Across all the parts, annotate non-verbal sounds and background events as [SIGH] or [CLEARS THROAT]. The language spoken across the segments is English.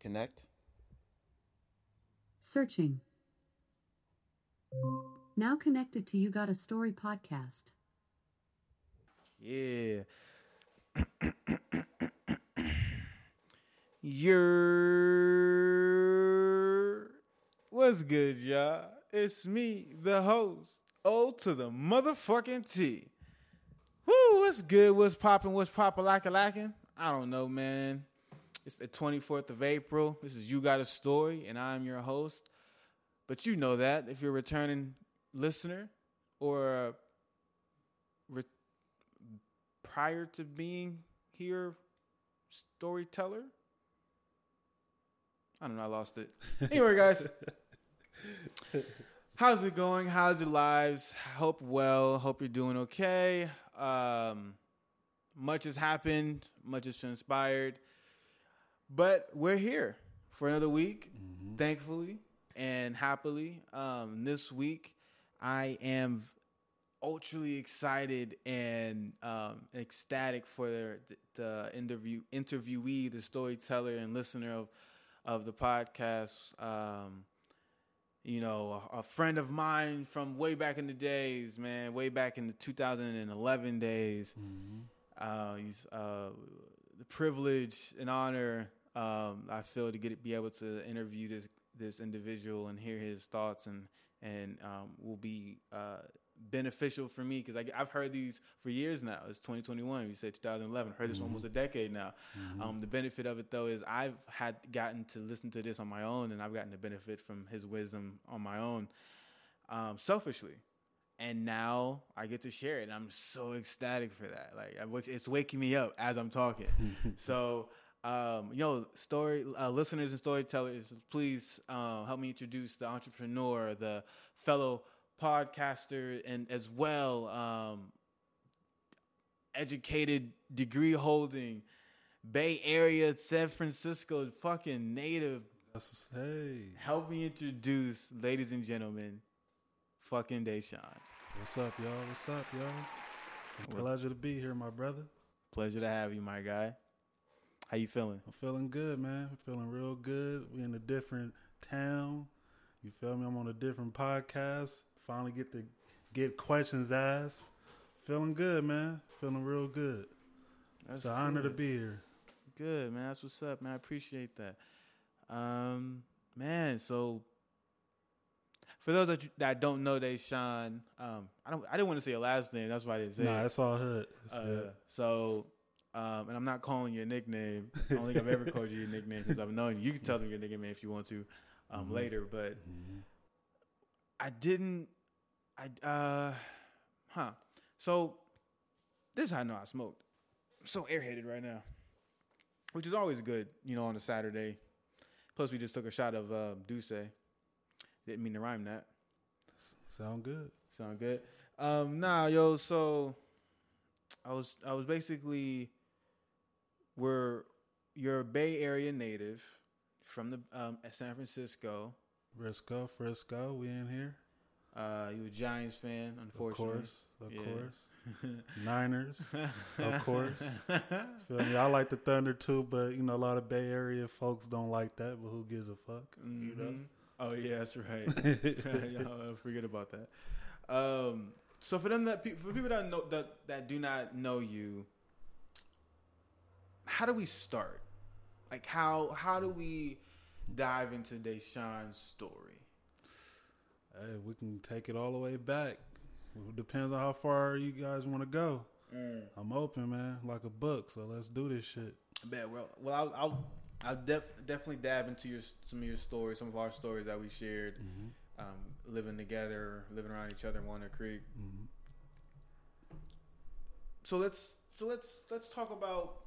Connect. Searching. Now connected to You Got a Story podcast. Yeah. [COUGHS] You're. What's good, y'all? It's me, the host, O to the motherfucking T. Woo, what's good? What's popping? What's poppin' a lacking? I don't know, man. It's the 24th of April. This is You Got a Story, and I'm your host. But you know that if you're a returning listener or a re- prior to being here storyteller. I don't know, I lost it. [LAUGHS] Anyway, guys. How's it going? How's your lives? Hope well. Hope you're doing okay. Um, much has happened, much has transpired. But we're here for another week, thankfully and happily. Um, this week, I am ultraly excited and um, ecstatic for the, the interview interviewee, the storyteller and listener of of the podcast. Um, you know, a, a friend of mine from way back in the days, man, way back in the 2011 days. Uh, he's uh, the privilege and honor um, I feel to get be able to interview this this individual and hear his thoughts and and um, will be uh, beneficial for me because I've heard these for years now. It's 2021. You said 2011. Heard this almost a decade now. Um, the benefit of it though is I've had gotten to listen to this on my own, and I've gotten to benefit from his wisdom on my own, um, selfishly. And now I get to share it. And I'm so ecstatic for that. Like it's waking me up as I'm talking. [LAUGHS] so um, you know, story uh, listeners and storytellers, please uh, help me introduce the entrepreneur, the fellow podcaster, and as well um, educated, degree holding, Bay Area, San Francisco, fucking native. Hey, Help me introduce, ladies and gentlemen, fucking Deshaun. what's up, y'all? What's up, y'all? Pleasure to be here, my brother. Pleasure to have you, my guy. How you feeling? I'm feeling good, man. I'm feeling real good. We in a different town. You feel me? I'm on a different podcast. Finally get to get questions asked. Feeling good, man. Feeling real good. That's it's an honor to good. be here. Good, man. That's what's up, man. I appreciate that. Um, man, so for those that, you, that don't know Deshaun, um, I don't I didn't want to say your last name, that's why I didn't say Nah, it. it's all hood. It's Uh, good. so um, and I'm not calling you a nickname. I don't think I've ever [LAUGHS] called you a nickname because I've known you. You can tell them your nickname if you want to um, later, but I didn't. I uh, huh. So this is how I know I smoked. I'm so airheaded right now, which is always good, you know, on a Saturday. Plus, we just took a shot of uh, Douce. Didn't mean to rhyme that. Sound good. Sound good. Um, nah, yo. So I was I was basically we're you're a Bay Area native from the um, San Francisco. Frisco, Frisco, we in here. Uh, you a Giants fan, unfortunately. Of course, of Yeah. course. [LAUGHS] Niners, of [LAUGHS] course. Feel me? I like the Thunder too, but you know a lot of Bay Area folks don't like that. But who gives a fuck? You know? Mhm. Oh yeah, that's right. [LAUGHS] Y'all forget about that. Um, so for them that pe- for people that know that that do not know you, how do we start? Like how how do we dive into Deshaun's story? Hey, we can take it all the way back. It depends on how far you guys want to go. Mm. I'm open, man, like a book. So let's do this shit. I bet. Well, well, I'll I'll, I'll def- definitely dive into your some of your stories, some of our stories that we shared, mm-hmm. um, living together, living around each other in Walnut Creek. Mm-hmm. So let's so let's let's talk about.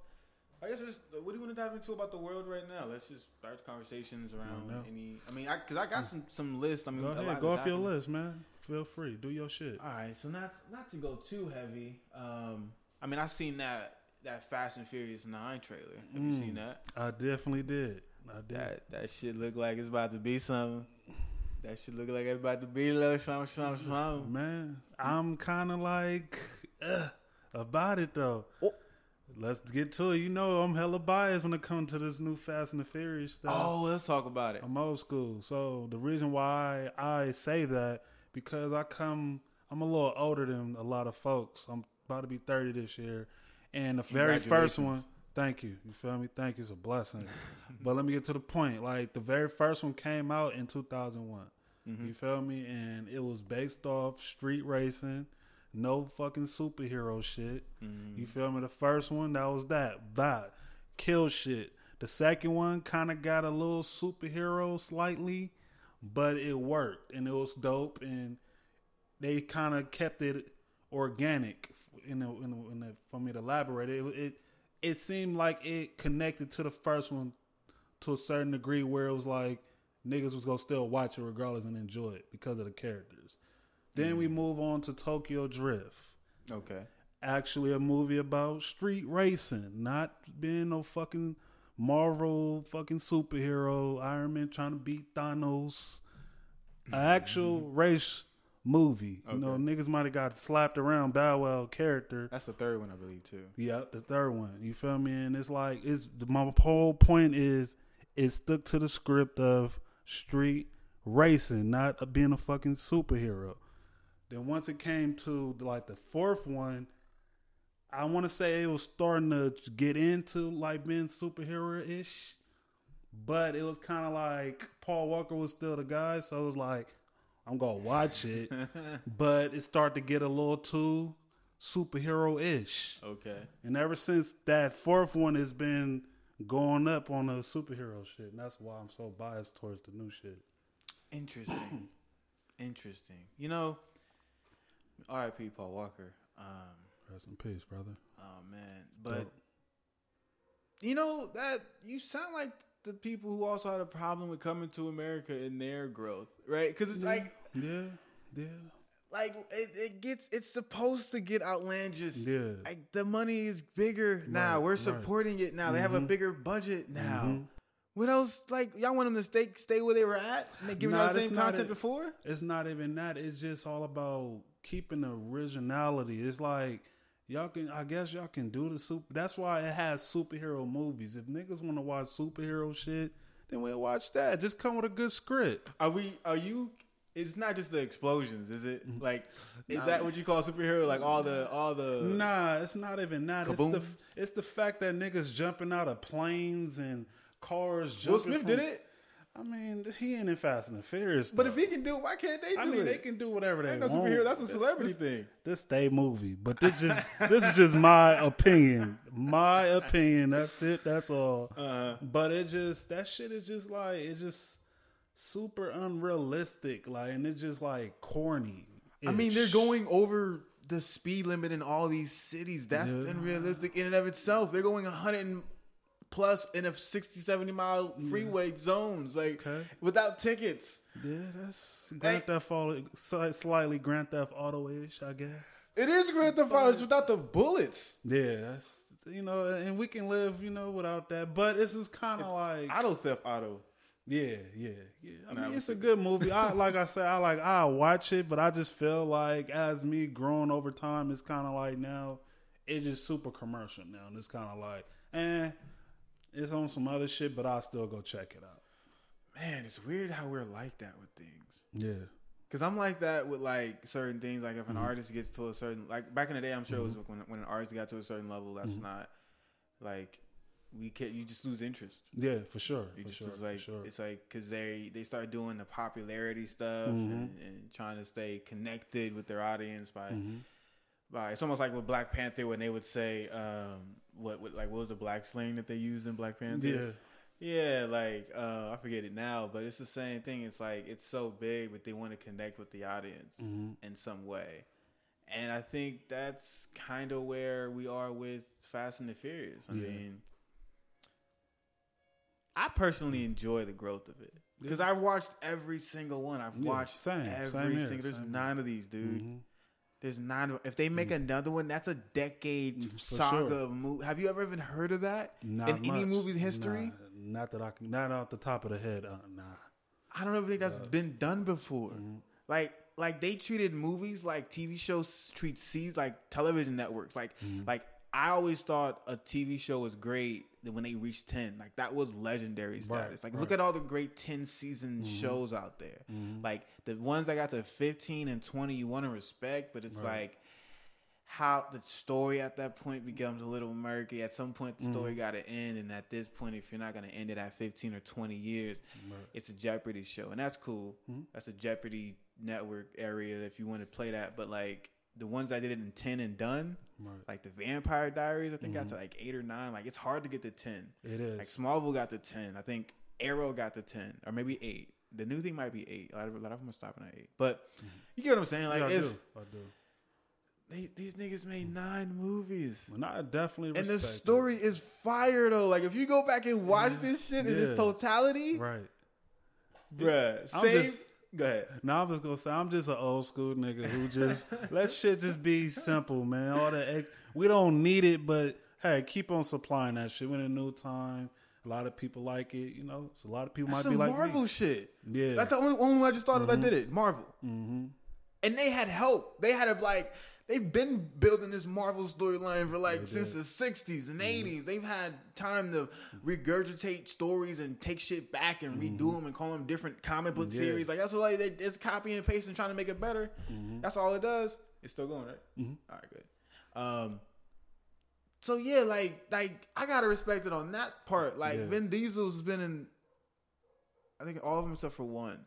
I guess just what do you want to dive into about the world right now? Let's just start conversations around know. any. I mean, because I, got some some lists. I mean, Go ahead, go off your list, man. Feel free, do your shit. All right, so not not to go too heavy. Um, I mean, I seen that that Fast and Furious Nine trailer. Have you seen that? I definitely did. I did. That that shit look like it's about to be something. That shit look like it's about to be a little something, something, something. Man, I'm kind of like uh, about it though. Oh. Let's get to it. You know, I'm hella biased when it comes to this new Fast and the Furious stuff. Oh, let's talk about it. I'm old school. So the reason why I say that because I come, I'm a little older than a lot of folks. I'm about to be 30 this year, and the very first one. Thank you. You feel me? Thank you. It's a blessing. [LAUGHS] but let me get to the point. Like the very first one came out in 2001. Mm-hmm. You feel me? And it was based off street racing, no fucking superhero shit. Mm-hmm. You feel me? The first one that was that that kill shit. The second one kind of got a little superhero slightly, but it worked and it was dope and they kind of kept it organic in the, in the, in the, for me to elaborate it, it it seemed like it connected to the first one to a certain degree where it was like niggas was gonna still watch it regardless and enjoy it because of the characters then we mm. move on to tokyo drift Okay. actually a movie about street racing, not being no fucking Marvel fucking superhero, Iron Man trying to beat Thanos. An actual mm-hmm. race movie. You know, niggas might have got slapped around Bow Wow character. That's the third one, I believe, too. Yep, the third one. You feel me? And it's like it's my whole point is it stuck to the script of street racing, not being a fucking superhero. Then once it came to like the fourth one, I want to say it was starting to get into like being superhero ish, but it was kind of like Paul Walker was still the guy, so it was like I'm gonna watch it, [LAUGHS] but it started to get a little too superhero ish. Okay. And ever since that fourth one has been going up on the superhero shit, and that's why I'm so biased towards the new shit. Interesting. Interesting. You know, R.I.P. Paul Walker. Um, Rest in peace, brother. oh man, but Dope. you know that you sound like the people who also had a problem with coming to America in their growth, right? Because it's like, Yeah, yeah, like it, it gets, it's supposed to get outlandish. Yeah. Like the money is bigger now. Right, We're right. supporting it now. They have a Mhm. bigger budget now. Mhm. What else? Like y'all want them to stay stay where they were at and they giving Nah, the same content it. before? It's not even that. It's just all about keeping the originality. It's like y'all can. I guess y'all can do the super. That's why it has superhero movies. If niggas want to watch superhero shit, then we'll watch that. Just come with a good script. Are we? Are you? It's not just the explosions, is it? Mm-hmm. Like, is that what you call superhero? Like all the all the Nah, it's not even that. It's the it's the fact that niggas jumping out of planes and cars. Jumping Will Smith from- did it, I mean, he ain't in Fast and the Furious. but though. if he can do it, why can't they do I mean, it? they can do whatever they Ain't no want. superhero. That's a celebrity this, thing. This day movie, but this just [LAUGHS] this is just my opinion. My opinion. That's it. That's all. Uh, But it just that shit is just like it's just super unrealistic. Like, and it's just like corny. I mean, they're going over the speed limit in all these cities. That's Yeah. unrealistic in and of itself. They're going 100 and plus in a 60, 70 mile freeway zones, like Okay. without tickets. Yeah, that's Grand. Theft Auto, slightly Grand Theft Auto ish, I guess. It is Grand Theft Auto it's without the bullets. Yeah, that's you know, and we can live, you know, without that. But this is kind of like, Auto theft auto. yeah, yeah, yeah. I Nah, mean, it's a good movie. I like I said, I like I watch it, but I just feel like as me growing over time, it's kind of like now it's just super commercial now, and it's kind of like, eh, it's on some other shit, but I'll still go check it out. Man, it's weird how we're like that with things. Yeah, Cause I'm like that with like certain things. Like if Mm-hmm. an artist gets to a certain like back in the day, I'm sure it was when when an artist got to a certain level. That's Mm-hmm. not like we can't. You just lose interest. yeah, for sure, You for just sure, lose, like sure. it's like because they they start doing the popularity stuff Mm-hmm. and, and trying to stay connected with their audience by Mm-hmm. By. It's almost like with Black Panther when they would say um what, what like what was the black slang that they used in Black Panther? Yeah, Yeah, like uh, I forget it now, but it's the same thing. It's like it's so big, but they want to connect with the audience Mm-hmm. in some way, and I think that's kind of where we are with Fast and the Furious. I Yeah. mean, I personally enjoy the growth of it because I've watched every single one. I've Yeah, watched same, every same single. There's nine of these, dude. Mhm. There's nine. If they make another one, that's a decade Mm, for saga sure. of movie. Have you ever even heard of that Not in any much. movie's history? Nah, not that I can, not off the top of the head. Uh, nah. I don't ever think that's been done before. Mm-hmm. Like like they treated movies like TV shows treat seas like television networks. Like Mm-hmm. like I always thought a TV show was great when they reached ten, like that was legendary status. like look at all the great ten season mm-hmm. shows out there. Mm-hmm. Like the ones that got to fifteen and twenty, you want to respect, but it's Right. like how the story at that point becomes a little murky. At some point, the story mm-hmm. got to end, and at this point, if you're not going to end it at 15 or 20 years, it's a Jeopardy show, and that's cool. Hmm? That's a Jeopardy network area if you want to play that. But like the ones that did it in 10 and done, Right. like the Vampire Diaries, I think got to mm-hmm. like eight or nine. Like it's hard to get to 10. It is. Like Smallville got to 10. I think Arrow got to 10, or maybe eight. The new thing might be eight. A lot of, a lot of them are stopping at eight. But mm-hmm. you get what I'm saying? Like yeah, I do. I do. they, these niggas made nine movies. And I definitely And the story is fire though. Like if you go back and watch this shit in its totality, Right. bruh, I'm same. just- go ahead. Now I'm just gonna say I'm just an old school nigga who just [LAUGHS] let shit just be simple, man. All the ex- we don't need it, but hey, keep on supplying that shit. We're in a new time. A lot of people like it, you know. So a lot of people That's might be some like Marvel shit. Yeah. That's the only, only one I just thought of that did it. Marvel. Mm-hmm. And they had help. They had a like. They've been building this Marvel storyline for like since the '60s and mm-hmm. '80s. They've had time to regurgitate stories and take shit back and redo mm-hmm. them and call them different comic book Yeah. series. Like that's what like they, it's copy and paste and trying to make it better. Mm-hmm. That's all it does. It's still going right. All right, good. Um, so yeah, like like I gotta respect it on that part. Like Yeah. Vin Diesel's been in, I think all of them except for one.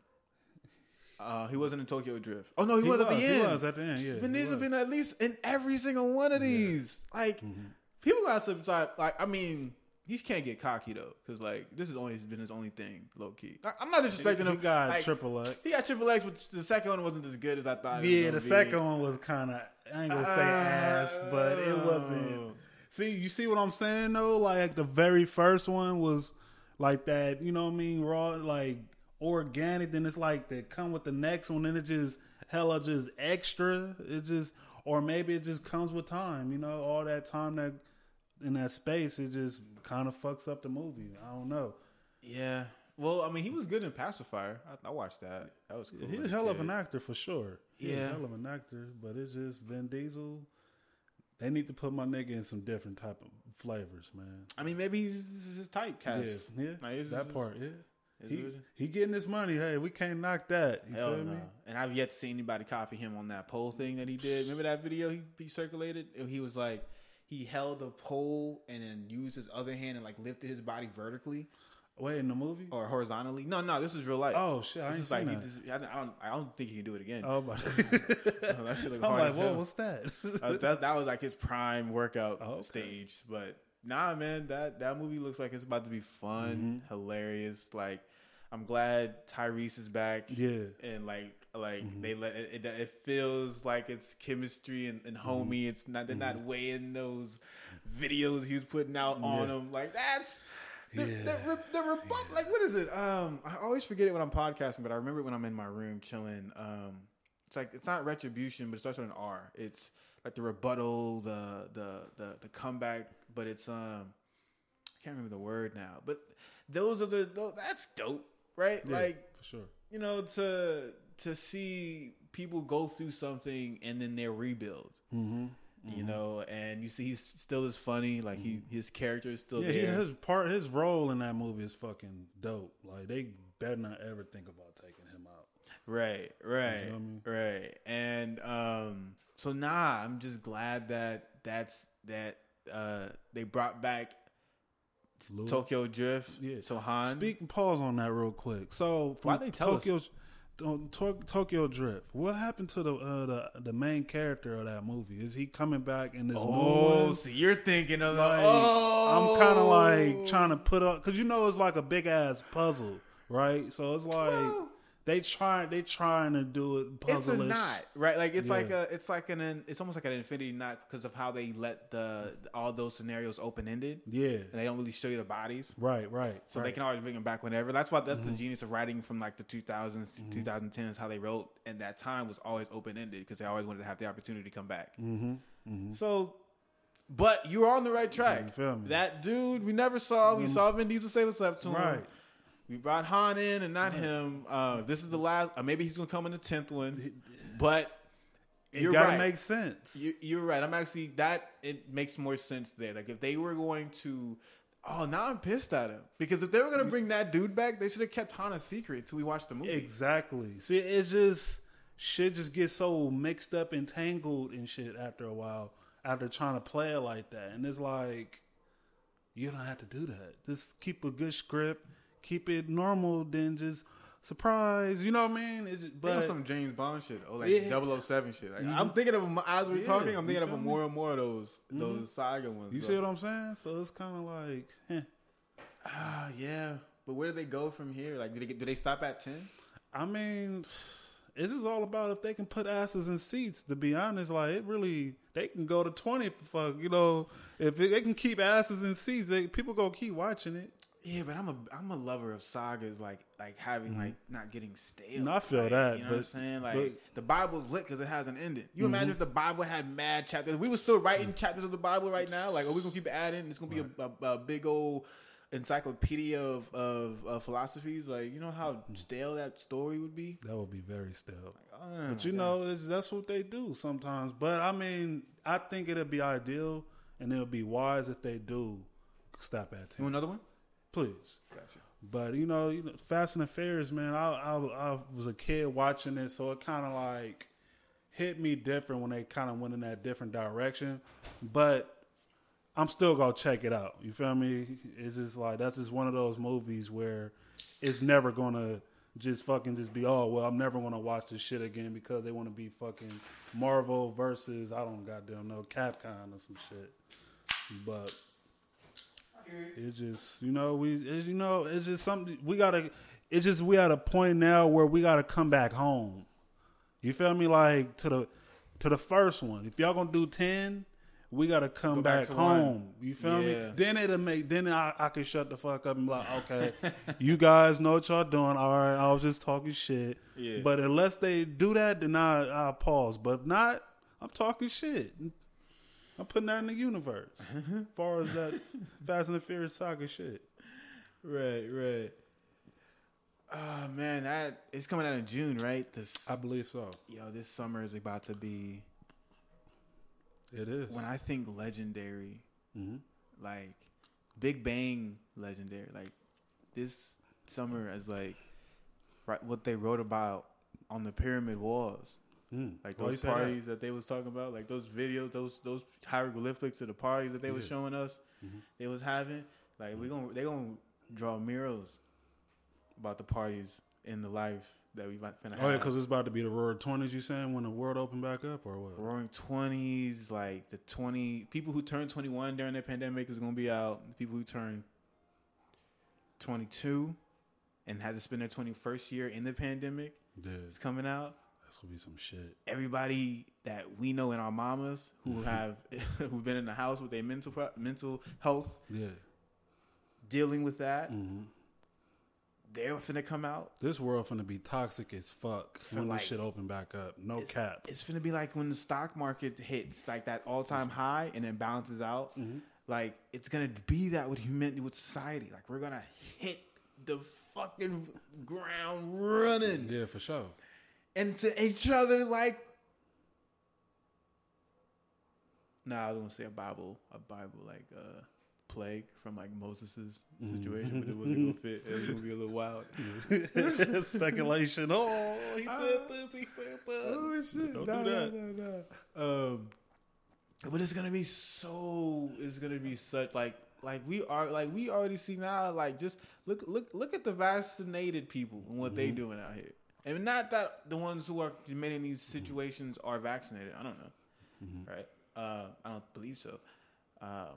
Uh, he wasn't in Tokyo Drift. Oh no, he, He was, at the was, he end. was at the end, yeah, Vin he Diesel been at least in every single one of these. Like Mm-hmm. people got some type. Like I mean, he can't get cocky though, because like this has only been his only thing, low key. I, am not disrespecting He him. got like, triple X. He got triple X, but the second one wasn't as good as I thought. it was Yeah, the be. second one was kind of I ain't gonna say ass, but it Oh. wasn't. See, you see what I'm saying though? Like the very first one was like that. You know what I mean? Raw, like organic. Then it's like they come with the next one, and it just hella just extra. It just, or maybe it just comes with time. You know, all that time that in that space, it just kind of fucks up the movie. I don't know. Yeah. Well, I mean, he was good in Pacifier. I, I watched that. That was cool. He's a hell of an actor for sure. He's Yeah. a hell of an actor, but it's just Vin Diesel. They need to put my nigga in some different type of flavors, man. I mean, maybe he's his typecast. Yeah, yeah, Like, that part, yeah. He, he getting his money. Hey, we can't knock that. You Hell feel no. me? And I've yet to see anybody copy him on that pole thing that he did. Remember that video he, he circulated? He was like, he held a pole and then used his other hand and like lifted his body vertically Wait, in the movie? or horizontally. No, no, this is real life. Oh shit, I this ain't is like he, this, I, don't- I don't. Think he can do it again. Oh my! [LAUGHS] that shit look [LAUGHS] I'm hard like, as whoa, what's that? Uh, that that was like his prime workout Oh, okay. stage. But nah, man, that that movie looks like it's about to be fun, Mm-hmm. hilarious. Like, I'm glad Tyrese is back. Yeah. and like like Mm-hmm. they let it, it, it feels like it's chemistry and, and Mm-hmm. homie. It's not they're not weighing those videos he was putting out on Yeah. him. Like that's. The, Yeah. the, re- the rebu- like what is it? Um, I always forget it when I'm podcasting, but I remember it when I'm in my room chilling. Um, it's like it's not retribution, but it starts with an R. It's like the rebuttal, the the the, the comeback, but it's um, I can't remember the word now. But those are the those, that's dope, right? Yeah, Like for sure. you know to to see people go through something and then they rebuild. Mm-hmm. You know, and you see he's still as funny. Like he his character is still Yeah, he, there. his part, his role in that movie is fucking dope. Like they better not ever think about taking him out. Right, right, feel me? right. And um so nah, I'm just glad that that's that uh they brought back Tokyo Drift. Yeah. So Han Speak pause on that real quick. So from Why they tell us? Tokyo, To- Tokyo Drift. What happened to the, uh, the the main character of that movie? Is he coming back in this Oh, one? so you're thinking of Like, oh I'm kind of like trying to put up because you know it's like a big ass puzzle, right? So it's like Well- they try they trying to do it it's a knot, right? Like it's like a, it's like an, it's almost like an infinity knot because of how they let the all those scenarios open ended, Yeah, and they don't really show you the bodies. right, right. So right. they can always bring them back whenever. That's why that's Mm-hmm. the genius of writing from like the 2000s, 2010s. How they wrote, and that time was always open ended because they always wanted to have the opportunity to come back. Mm-hmm. So, but you're on the right track. You feel me? That dude we never saw. We saw Vin Diesel say what's up to him. Right. We brought Han in and not him. Uh, this is the last. Uh, maybe he's gonna come in the tenth one, but it You're gotta right. make sense. You, you're right. I'm actually that it makes more sense there. Like if they were going to, oh, now I'm pissed at him because if they were going to bring that dude back, they should have kept Han a secret until we watched the movie. Exactly. See, it just shit just gets so mixed up and tangled and shit after a while. After trying to play it like that, and it's like you don't have to do that. Just keep a good script, keep it normal, then just surprise. You know what I mean? It's just, but some James Bond shit or like Yeah. 007 shit. Like, Mhm. I'm thinking of as we're Yeah, talking. I'm thinking of me? more and more of those Mhm. those saga ones. you bro. see what I'm saying? So it's kind of like, eh. Ah, yeah. But where do they go from here? Like, do they get, do they stop at ten? I mean, this is all about if they can put asses in seats. To be honest, like it really, they can go to twenty. Fuck, you know, if it, they can keep asses in seats, they, people gonna keep watching it. Yeah, but I'm a I'm a lover of sagas, like like having like not getting stale. Mm-hmm. No, I feel right? that, You know what I'm saying? Like but- Mm-hmm. the Bible's lit because it has an ending. You imagine if the Bible had mad chapters? We were still writing Mm. chapters of the Bible right now. Like, are we gonna keep adding? It's gonna be a, a, a big old encyclopedia of, of of philosophies. Like, you know how Mm. stale that story would be. That would be very still. Oh, But you yeah. know, it's, that's what they do sometimes. But I mean, I think it'd be ideal and it'll be wise if they do stop at you ten. want another one? Please. Gotcha. But you know, you know, Fast and the Furious, man. I, I I was a kid watching it, so it kind of like hit me different when they kind of went in that different direction. But I'm still gonna check it out. You feel me? It's just like that's just one of those movies where it's never gonna just fucking just be oh well I'm never gonna watch this shit again because they want to be fucking Marvel versus I don't goddamn know Capcom or some shit. But it's just you know we it's, you know it's just something we gotta. It's just we at a point now where we gotta come back home. You feel me? Like to the to the first one. If y'all gonna do ten, we gotta come Go back back, to one. home. You feel Yeah. me? Then it'll make. Then I, I can shut the fuck up and be like, okay, [LAUGHS] you guys know what y'all doing. All right, I was just talking shit. Yeah. But unless they do that, then I I pause. But if not, I'm talking shit. I'm putting that in the universe. as [LAUGHS] far as that Fast and the Furious saga shit. Right, right. Oh man, that it's coming out in June, right? This I believe so. yo, this summer is about to be. It is. When I think legendary, hmm like Big Bang legendary, like this summer is like right, what they wrote about on the pyramid walls, Mm. like Why those say that? parties that? they was talking about, like those videos, those those hieroglyphics of the parties that they was showing us, Mhm. they was having. Like we gonna they gonna draw murals about the parties in the life that we might finna have. Oh yeah, because it's about to be the roaring twenties. You saying when the world opened back up or what? roaring twenties, like the twenty people who turned twenty one during the pandemic is gonna be out. The people who turned twenty two and had to spend their twenty first year in the pandemic Yeah, is coming out. That's gonna be some shit. Everybody that we know in our mamas who [LAUGHS] have [LAUGHS] who've been in the house with their mental mental health Yeah. dealing with that, hmm they're finna come out. This world finna be toxic as fuck when like- this shit open back up. No It- cap. It's finna be like when the stock market hits like that all time high and then balances out. Mm-hmm. Like it's gonna be that with humanity, with society. Like we're gonna hit the fucking ground running Yeah, for sure. Into each other like. Nah, I was gonna say a Bible, a Bible like uh, plague from like Moses's situation, but it wasn't gonna fit. It was gonna be a little wild. [LAUGHS] Speculation. Oh, he said this. He said that. Oh shit! Don't Nah, do that. nah. Um, but it's gonna be so. It's gonna be such like like we are like we already see now. Like just look look look at the vaccinated people and what they Mm-hmm. doing out here, and not that the ones who are committing these situations are vaccinated. I don't know, Mm-hmm. right? Uh, I don't believe so. Um,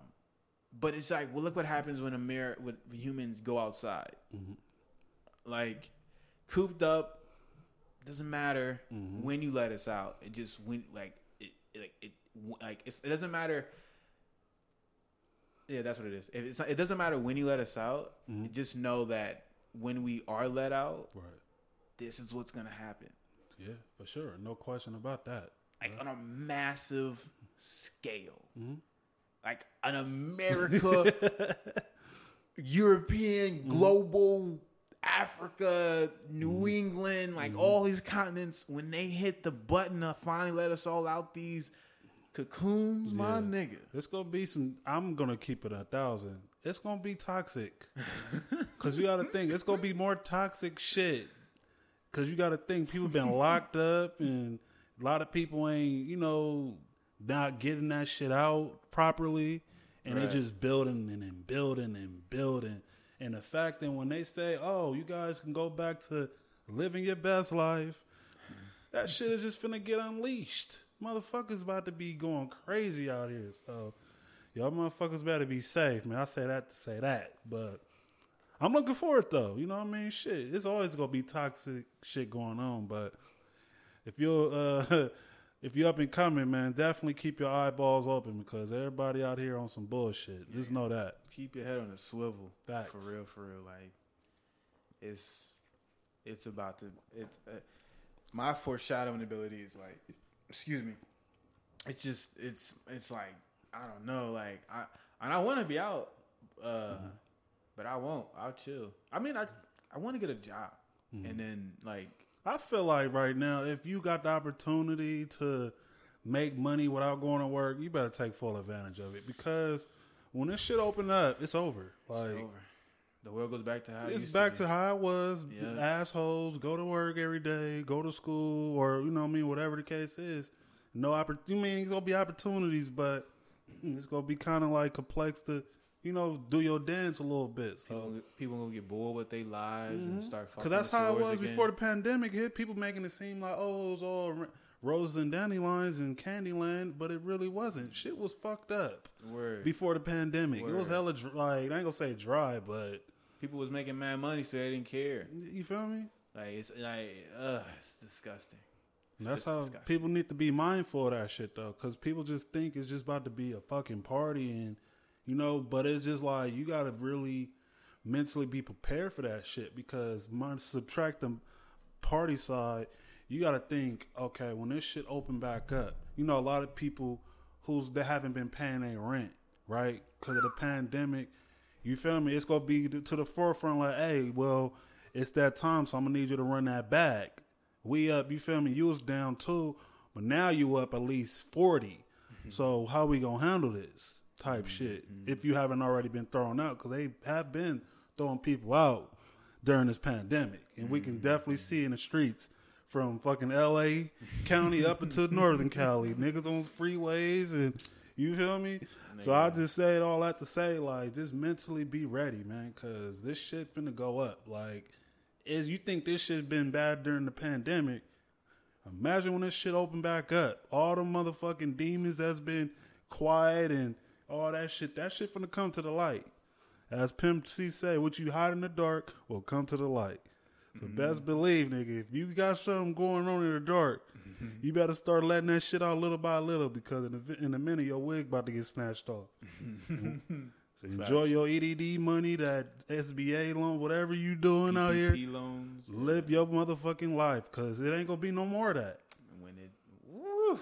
but it's like, well, look what happens when Amer- when humans go outside. Mm-hmm. Like cooped up, doesn't matter Mm-hmm. when you let us out. It just went like it like it like it's, it doesn't matter. Yeah, that's what it is. If it's not, it doesn't matter when you let us out. Mhm. Just know that when we are let out, Right. This is what's gonna happen. Yeah, for sure. No question about that. Like on a massive scale. Mhm. Like an America, [LAUGHS] European, Mm-hmm. global, Africa, New England, like all these continents, when they hit the button to finally let us all out these cocoons, my nigga. It's gonna be some. I'm gonna keep it a thousand. It's gonna be toxic. [LAUGHS] Cause you gotta think it's gonna be more toxic shit. Cause you gotta think people been [LAUGHS] locked up and a lot of people ain't you know not getting that shit out properly, and Right. they just building and then building and building. And the fact that when they say, "Oh, you guys can go back to living your best life," that shit is just finna get unleashed. Motherfuckers about to be going crazy out here. So y'all motherfuckers better be safe, man. I say that to say that. But I'm looking for it though. You know what I mean? Shit. It's always gonna be toxic shit going on. But if you're uh [LAUGHS] if you're up and coming, man, definitely keep your eyeballs open because everybody out here on some bullshit. Just know that. Keep your head on a swivel. Facts. For real, for real. Like it's it's about to it. Uh, my foreshadowing ability is like, excuse me. It's just it's it's like I don't know. Like I and I want to be out, uh, but I won't. I'll chill. I mean, I I want to get a job, mm-hmm. and then like I feel like right now, if you got the opportunity to make money without going to work, you better take full advantage of it because when this shit open up, it's over. Like it's over. The world goes back to how it it's used back to, to, how it was. Yeah. Assholes go to work every day, go to school, or you know what I mean, whatever the case is. No opportunity. You mean it's gonna be opportunities, but it's gonna be kind of like complex to, you know, do your dance a little bit. So People, people gonna get bored with their lives and mm-hmm. start fucking Because that's how it was again. before the pandemic hit. People making it seem like, oh, it was all roses and dandelions and Candyland, but it really wasn't. Shit was fucked up Word. before the pandemic. It was Word. hella, dr- like, I ain't gonna say dry, but people was making mad money, so they didn't care. you feel me? Like it's like, ugh, it's disgusting. It's That's how disgusting. people need to be mindful of that shit, though. Because people just think it's just about to be a fucking party, and, you know, but it's just like, you gotta really mentally be prepared for that shit because mind subtract the party side, you got to think, okay, when this shit open back up, you know, a lot of people who's they haven't been paying their rent, right, because of the pandemic. You feel me? It's gonna be to to the forefront, like, hey, well, it's that time, so I'm gonna need you to run that back. We up, you feel me? You was down too, but now you up at least 40 mm-hmm. So how we gonna handle this type mm-hmm. shit? Mm-hmm. If you haven't already been thrown out, because they have been throwing people out during this pandemic, and we can mm-hmm. definitely see in the streets from fucking L.A. [LAUGHS] County up into Northern Cali, niggas on freeways, and you feel me? So I just say it all that to say, like, just mentally be ready, man, because this shit finna go up. Like, is you think this shit's been bad during the pandemic? Imagine when this shit open back up. All the motherfucking demons that's been quiet and all that shit, that shit finna come to the light. As Pimp C say, what you hide in the dark will come to the light. So mm-hmm. best believe, nigga, if you got something going on in the dark, mm-hmm. you better start letting that shit out little by little because in a, in a minute your wig about to get snatched off. [LAUGHS] so enjoy your EDD money, that SBA loan, whatever you doing out here. PPP loans. Live your motherfucking life, cause it ain't gonna be no more of that. When it, woo,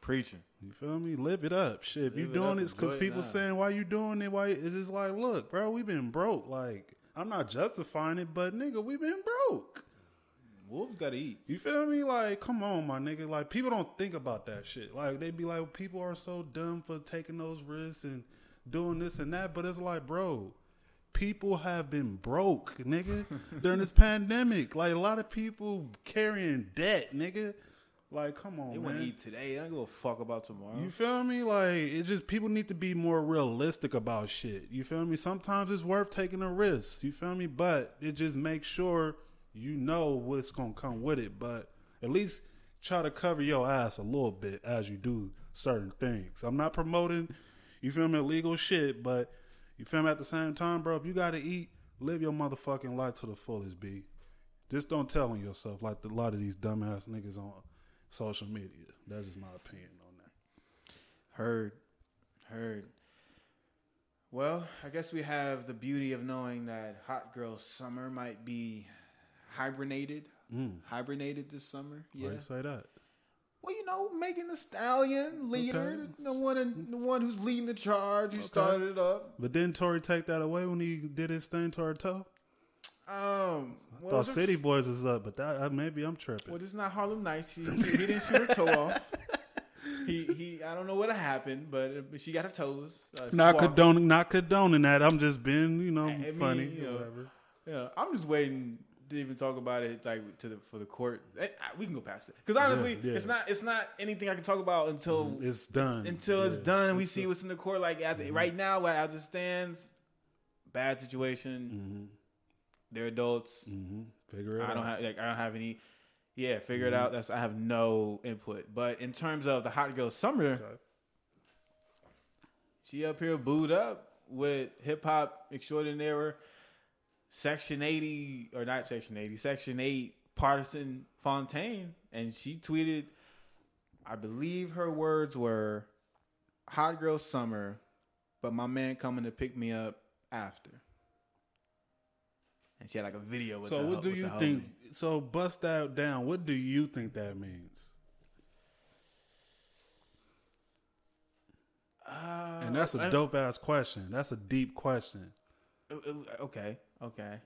preaching. You feel me? Live it up, shit. If you doing this, cause people now. saying why you doing it, why is this like, look, bro, we been broke. Like, I'm not justifying it, but nigga, we been broke. Wolves gotta eat. You feel me? Like, come on, my nigga. Like, people don't think about that shit. Like, they be like, people are so dumb for taking those risks and doing this and that. But it's like, bro, people have been broke, nigga, during this [LAUGHS] pandemic. Like, a lot of people carrying debt, nigga. Like, come on, They want to eat today. They don't give a fuck about tomorrow. You feel me? Like it's just people need to be more realistic about shit. You feel me? Sometimes it's worth taking a risk. You feel me? But it just makes sure you know what's gonna come with it. But at least try to cover your ass a little bit as you do certain things. I'm not promoting, you feel me, illegal shit, but you feel me at the same time, bro, if you gotta eat, live your motherfucking life to the fullest, B. Just don't tell on yourself like a lot of these dumbass niggas on social media. That's just my opinion on that. Heard. Heard. Well, I guess we have the beauty of knowing that Hot Girl Summer might be hibernated. Mm. Hibernated this summer. Why Yeah. you say that? Well, you know, Megan Thee Stallion, leader, Okay. the one, in, the one who's leading the charge, who Okay. started it up. But didn't Tory take that away when he did his thing to her toe? Um, I thought City Boys was up, but that uh, maybe I'm tripping. Well, it's not Harlem Nights. He, he didn't shoot her toe [LAUGHS] off. He he. I don't know what happened, but but she got her toes. Uh, not walked. condoning, not condoning that. I'm just being, you know, I mean, funny. you know, whatever. Yeah, I'm just waiting to even talk about it like to the for the court. We can go past it because honestly, Yeah, yeah. it's not it's not anything I can talk about until It's done until it's done and we It's see what's in the court. Like at the, Mm-hmm. right now, as it stands, bad situation. Mhm. They're adults. Mhm. Figure it I don't have like I don't have any. Yeah, figure it out. That's I have no input. But in terms of the hot girl summer, Okay. she up here booed up with hip hop extraordinaire, Section eighty or not Section eighty, Section eight Pardison Fontaine, and she tweeted, I believe her words were, "Hot girl summer, but my man coming to pick me up after." And she had like a video with. So the, what do you think? homie. So bust that down. What do you think that means? Uh, And that's a dope ass question. That's a deep question. Okay, okay.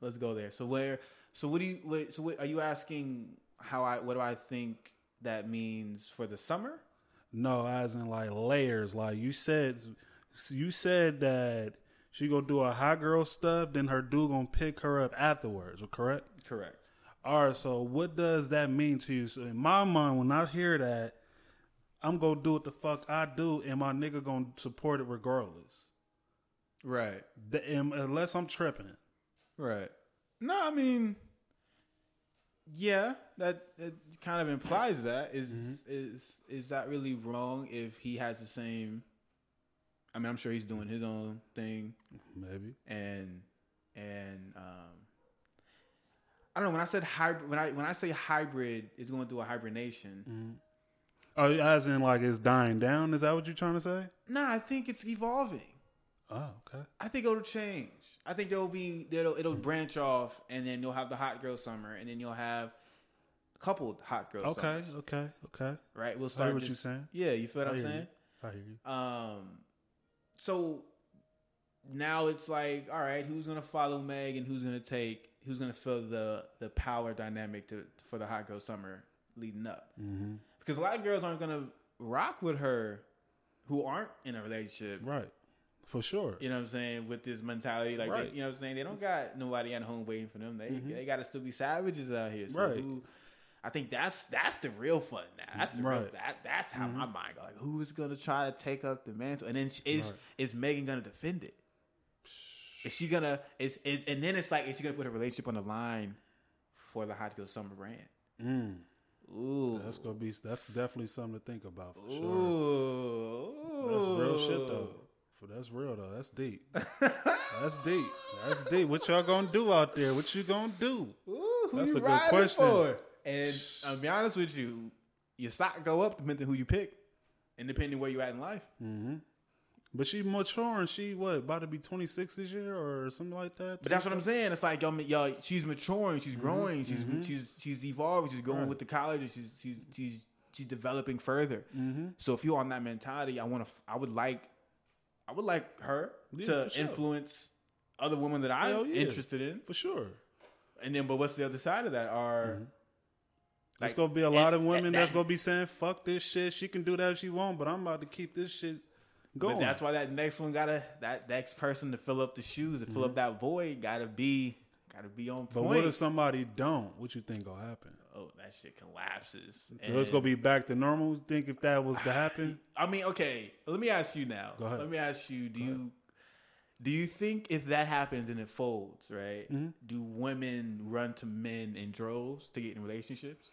Let's go there. So where? So what do you? Wait, so what, are you asking how I? What do I think that means for the summer? No, as in like layers. Like you said, you said that she gonna do a hot girl stuff, then her dude gonna pick her up afterwards. Correct? Correct. All right. So what does that mean to you? So in my mind, when I hear that, I'm gonna do what the fuck I do, and my nigga gonna support it regardless. Right. The, unless I'm tripping. Right. No, I mean, yeah, that, that kind of implies that. Is mm-hmm. is is that really wrong if he has the same? I mean, I'm sure he's doing his own thing, Maybe. and and um, I don't know. When I said hybrid, when I when I say hybrid, is going through a hibernation. Oh, as in like it's dying down. Is that what you're trying to say? No, I think it's evolving. Oh, okay. I think it'll change. I think there'll be it'll it'll branch off, and then you'll have the hot girl summer, and then you'll have coupled hot girl. Okay, summers, okay, okay. right. We'll start. what you're saying. Yeah, you feel what I I'm hear you. saying. I hear you. Um, so now it's like, all right, who's gonna follow Meg, and who's gonna take, who's gonna fill the the power dynamic to for the hot girl summer leading up? Mm-hmm. Because a lot of girls aren't gonna rock with her, who aren't in a relationship. Right, for sure. You know what I'm saying? With this mentality, like Right. they, you know what I'm saying, they don't got nobody at home waiting for them. They they got to still be savages out here. So Mm-hmm. Right. who, I think that's that's the real fun now. That's the real, Right. Mm-hmm. that that's how my mind go. Like, who is gonna try to take up the mantle? And then sh- is Right. is Megan gonna defend it? Is she gonna is is and then it's like is she gonna put her relationship on the line for the hot girl summer brand? Mm, Ooh, that's gonna be. That's definitely something to think about for sure. Ooh, That's real shit though. For that's real though. That's deep. that's deep. That's deep. What y'all gonna do out there? What you gonna do? Ooh, who That's you a good question. For? And I'll be honest with you, your stock go up depending on who you pick, and depending where you at in life. Mm-hmm. But she maturing. She what about to be twenty six this year or something like that? But that's what I'm saying. It's like y'all, y'all she's maturing, she's growing, she's mhm. she's she's evolving, she's going Right. with the college, she's she's she's she's developing further. Mm-hmm. So if you're on that mentality, I want to, I would like, I would like her Yeah, to sure. influence other women that I'm yeah. interested in. For sure. And then, but what's the other side of that? Are There's Like, gonna be a lot of and- women and that's gonna be saying, "Fuck this shit." She can do that if she want, but I'm about to keep this shit going. But that's why that next one gotta that next person to fill up the shoes to fill up that void gotta be gotta be on Mm-hmm. But what if somebody don't? What you think gonna happen? oh, that shit collapses. So it's gonna be back to normal. Think if that was to happen? I mean, okay. Let me ask you now. Go ahead. Let me ask you: Do you do you think if that happens and it folds, right? Mm-hmm. Do women run to men in droves to get in relationships?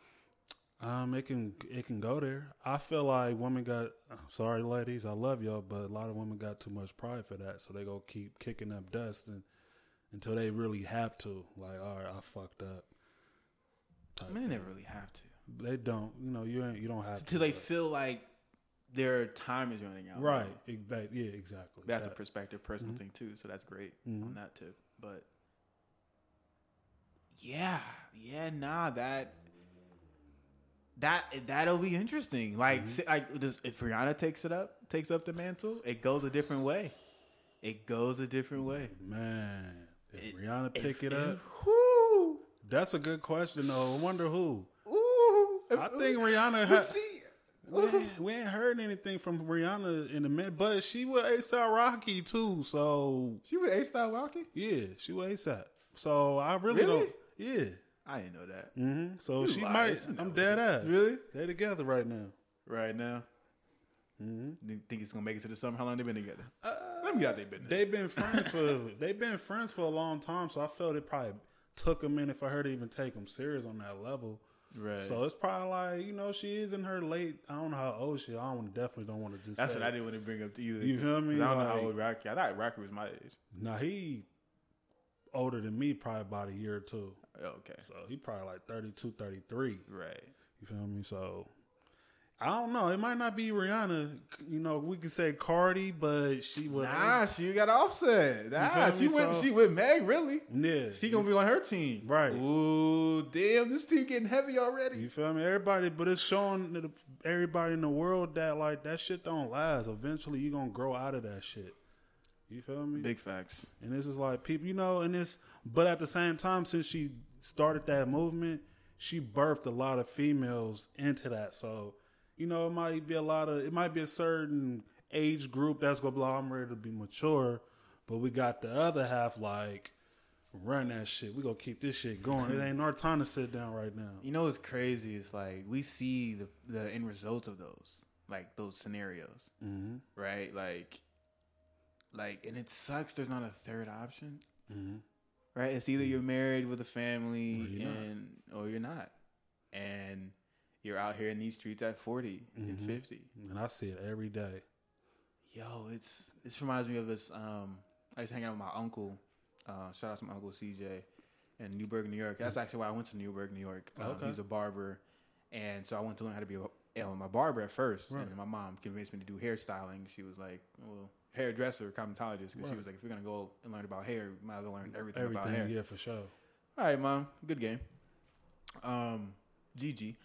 Um, it can it can go there. I feel like women got. I'm sorry, ladies, I love y'all, but a lot of women got too much pride for that, so they go keep kicking up dust and until they really have to. Like, all right, I fucked up. I mean, they never really have to They don't. You know, you ain't. You don't have until to. Until they feel like their time is running out. right. Exa- Yeah, exactly. That's a perspective, personal Mm-hmm. thing too. So that's great Mhm. on that tip. But yeah, yeah, nah, that that that'll be interesting. Like, Mm-hmm. si- like does, if Rihanna takes it up, takes up the mantle, it goes a different way. It goes a different way. Man, If Rihanna pick If- it up, Whoo, that's a good question though. I wonder who. ooh. I think Rihanna had. see, We ain't, we ain't heard anything from Rihanna in a minute, but she was ASAP Rocky too. So she was A Style Rocky. yeah, she was ASAP. So I really, Really? don't. Yeah. I didn't know that. hmm So You she might. I'm dead ass. Really? They're together right now. Right now. Mm-hmm. You Think it's gonna make it to the summer? How long they been together? Let me get out their business. They've been friends for [LAUGHS] they've been friends for a long time. So I felt it probably took a minute for her to even take them serious on that level. right. So it's probably like you know she is in her late. I don't know how old she. is. I don't definitely don't want to just. That's what I didn't want to bring up to you. You feel me? I don't know Like- how old Rocky. I thought Rocky was my age. Now he older than me, probably about a year or two. Oh, okay. So he probably like 32, 33. Right. You feel me? So I don't know. It might not be Rihanna. You know, we could say Cardi, but she was Nah, she got Offset. Nah, she went. So- she with Meg. Really? Yeah. She gonna be on her team. Right. Ooh, damn! This team getting heavy already. You feel me? Everybody, but it's showing everybody in the world that like that shit don't last. Eventually, you gonna grow out of that shit. You feel me? Big facts. And this is like people, you know, and this, but at the same time, since she started that movement, she birthed a lot of females into that. So, you know, it might be a lot of, it might be a certain age group that's gonna be like, I'm ready to be mature, but we got the other half like, run that shit. We gonna keep this shit going. It ain't our time to sit down right now. You know what's crazy? It's like we see the the end results of those, like those scenarios, Mm-hmm. right? Like, like, and it sucks. There's not a third option, Mm-hmm. Right? It's either you're married with a family Or you're not. and or you're not, and you're out here in these streets at 40 and Mhm. 50. And I see it every day. Yo, it's this reminds me of this. Um, I was hanging out with my uncle. Uh, shout out to my uncle CJ in Newburgh, New York. That's actually why I went to Newburgh, New York. Um, Okay. He's a barber, and so I went to learn how to be a, my barber at first. Right. And my mom convinced me to do hairstyling. She was like, "Well, hairdresser, cosmetologist," because she was like, "If you're gonna go and learn about hair, you might as well learn everything, Everything, about hair." yeah, for sure. All right, mom. Good game. Um, GG.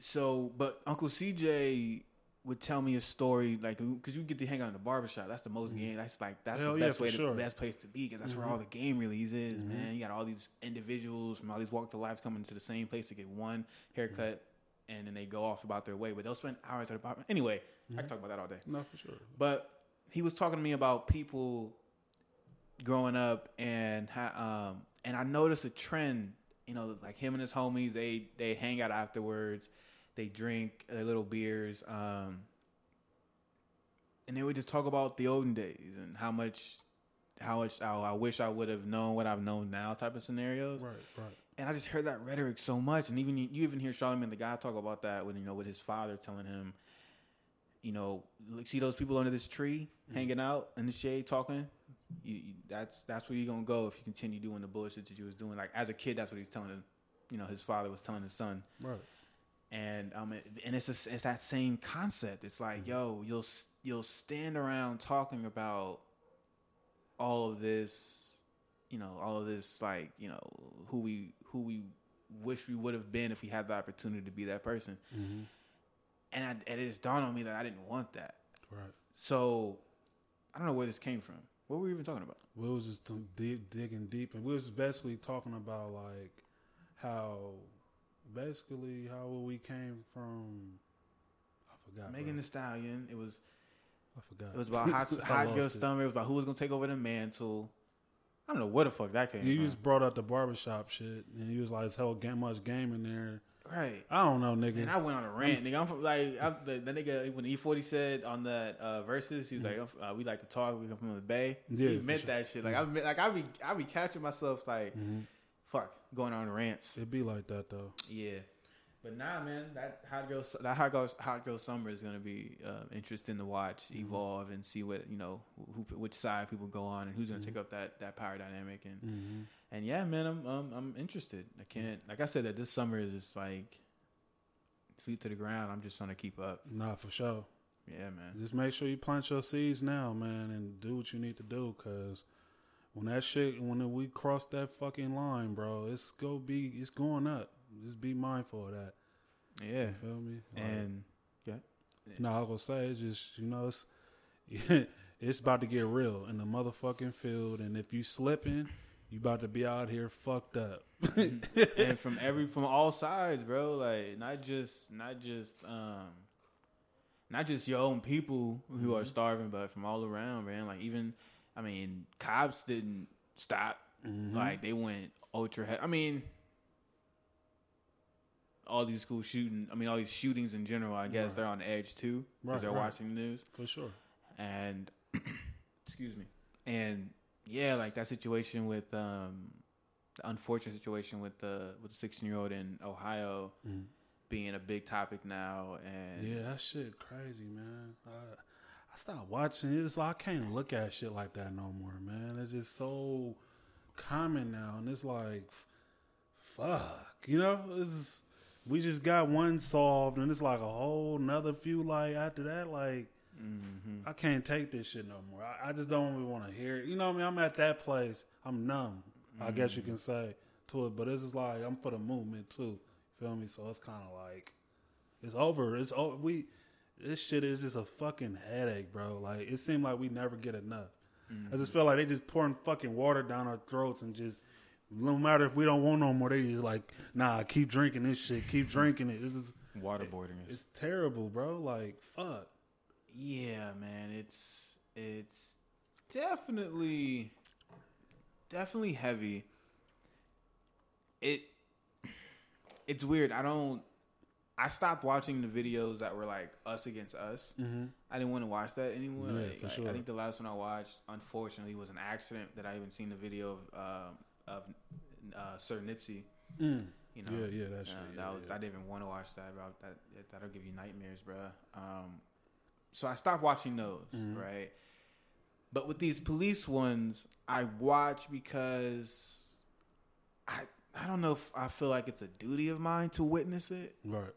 So, but Uncle CJ would tell me a story like because you get to hang out in the barbershop. That's the most game. That's like that's Mm-hmm. Hell the best for way, sure. to, best place to be because that's where all the game release is, man. You got all these individuals from all these walk of life coming to the same place to get one haircut, and then they go off about their way. But they'll spend hours at the barber. Anyway, I can talk about that all day. No, for sure. But he was talking to me about people growing up and how, um, and I noticed a trend. You know, like him and his homies, they they hang out afterwards, they drink their little beers, um, and they would just talk about the olden days and how much, how much oh, I wish I would have known what I've known now, type of scenarios. Right, right. And I just heard that rhetoric so much, and even you, you even hear Charlamagne tha God talk about that when you know with his father telling him, you know, see those people under this tree hanging out in the shade talking. You, you, that's that's where you're gonna go if you continue doing the bullshit that you was doing. Like as a kid, that's what he's telling him. You know, his father was telling his son, Right. and um, and it's a, it's that same concept. It's like, yo, you'll you'll stand around talking about all of this, you know, all of this, like, you know, who we who we wish we would have been if we had the opportunity to be that person. Mm-hmm. And, I, and it just dawned on me that I didn't want that. Right. So I don't know where this came from. What were we even talking about? We was just deep, digging deep, and we was basically talking about like how, basically how we came from. I forgot. Megan bro. the Stallion. It was I forgot. it was about [LAUGHS] hot [LAUGHS] hot girl it. summer. It was about who was gonna take over the mantle. I don't know where the fuck that came You from. just brought up the barbershop shit, and he was like, "It's hell game much game in there." Right. I don't know, nigga. And I went on a rant, nigga. I'm from, like I, the, the nigga when E40 said on that uh, verses, he was like, uh, "We like to talk. We come from the Bay." Yeah, he meant sure. that shit. Like I meant, like I be I be catching myself like, Mhm. fuck, going on rants. It'd be like that though. Yeah, but nah, man, that hot girl that hot girl hot girl summer is gonna be uh, interesting to watch Mm-hmm. evolve and see what you know who which side people go on and who's gonna Mm-hmm. take up that that power dynamic and Mm-hmm. And yeah, man, I'm um, I'm interested. I can't like I said that this summer is just like feet to the ground. I'm just trying to keep up. Nah, for sure. Yeah, man. Just make sure you plant your seeds now, man, and do what you need to do. Cause when that shit, when we cross that fucking line, bro, it's go be, it's going up. Just be mindful of that. Yeah, You feel me? Like, and yeah, no, I was gonna say it's just you know it's [LAUGHS] it's about to get real in the motherfucking field, and if you slipping, You about to be out here fucked up. [LAUGHS] and from every from all sides, bro. Like not just not just um not just your own people who are starving, but from all around, man. Like even I mean, cops didn't stop. Like they went ultra. He- I mean, all these school shooting. I mean, all these shootings in general. I guess Right. they're on edge too because Right, they're right. watching the news For sure. and [CLEARS THROAT] excuse me and yeah like that situation with um the unfortunate situation with the with the 16 year old in ohio being a big topic now and Yeah, that shit crazy, man. I, I stopped watching it. It's like I can't look at shit like that no more, man. It's just so common now, and it's like, fuck, you know. It's we just got one solved, and it's like a whole another few. Like after that, like Mhm. I can't take this shit no more. I, I just don't even want to hear it. You know what I mean? I'm at that place. I'm numb. I guess you can say to it, but it's just like I'm for the movement too. Feel me? So it's kind of like it's over. It's over. We this shit is just a fucking headache, bro. Like it seemed like we never get enough. I just feel like they just pouring fucking water down our throats and just no matter if we don't want no more, they just like nah, keep drinking this shit, keep drinking it. This is waterboarding is it's terrible, bro. Like fuck. Yeah man it's it's definitely definitely heavy it it's weird i don't i stopped watching the videos that were like us against us Mm-hmm. I didn't want to watch that anymore. Yeah, like, for like, sure. I think the last one I watched, unfortunately, was an accident that I even seen the video of um, of uh, Sir Nipsey. Mm. You know, Yeah, yeah, that shit. Uh, yeah, that was yeah. I didn't even want to watch that. Bro. That that'll give you nightmares, bro. Um, so I stopped watching those, Mhm. right? But with these police ones, I watch because I I don't know if I feel like it's a duty of mine to witness it right.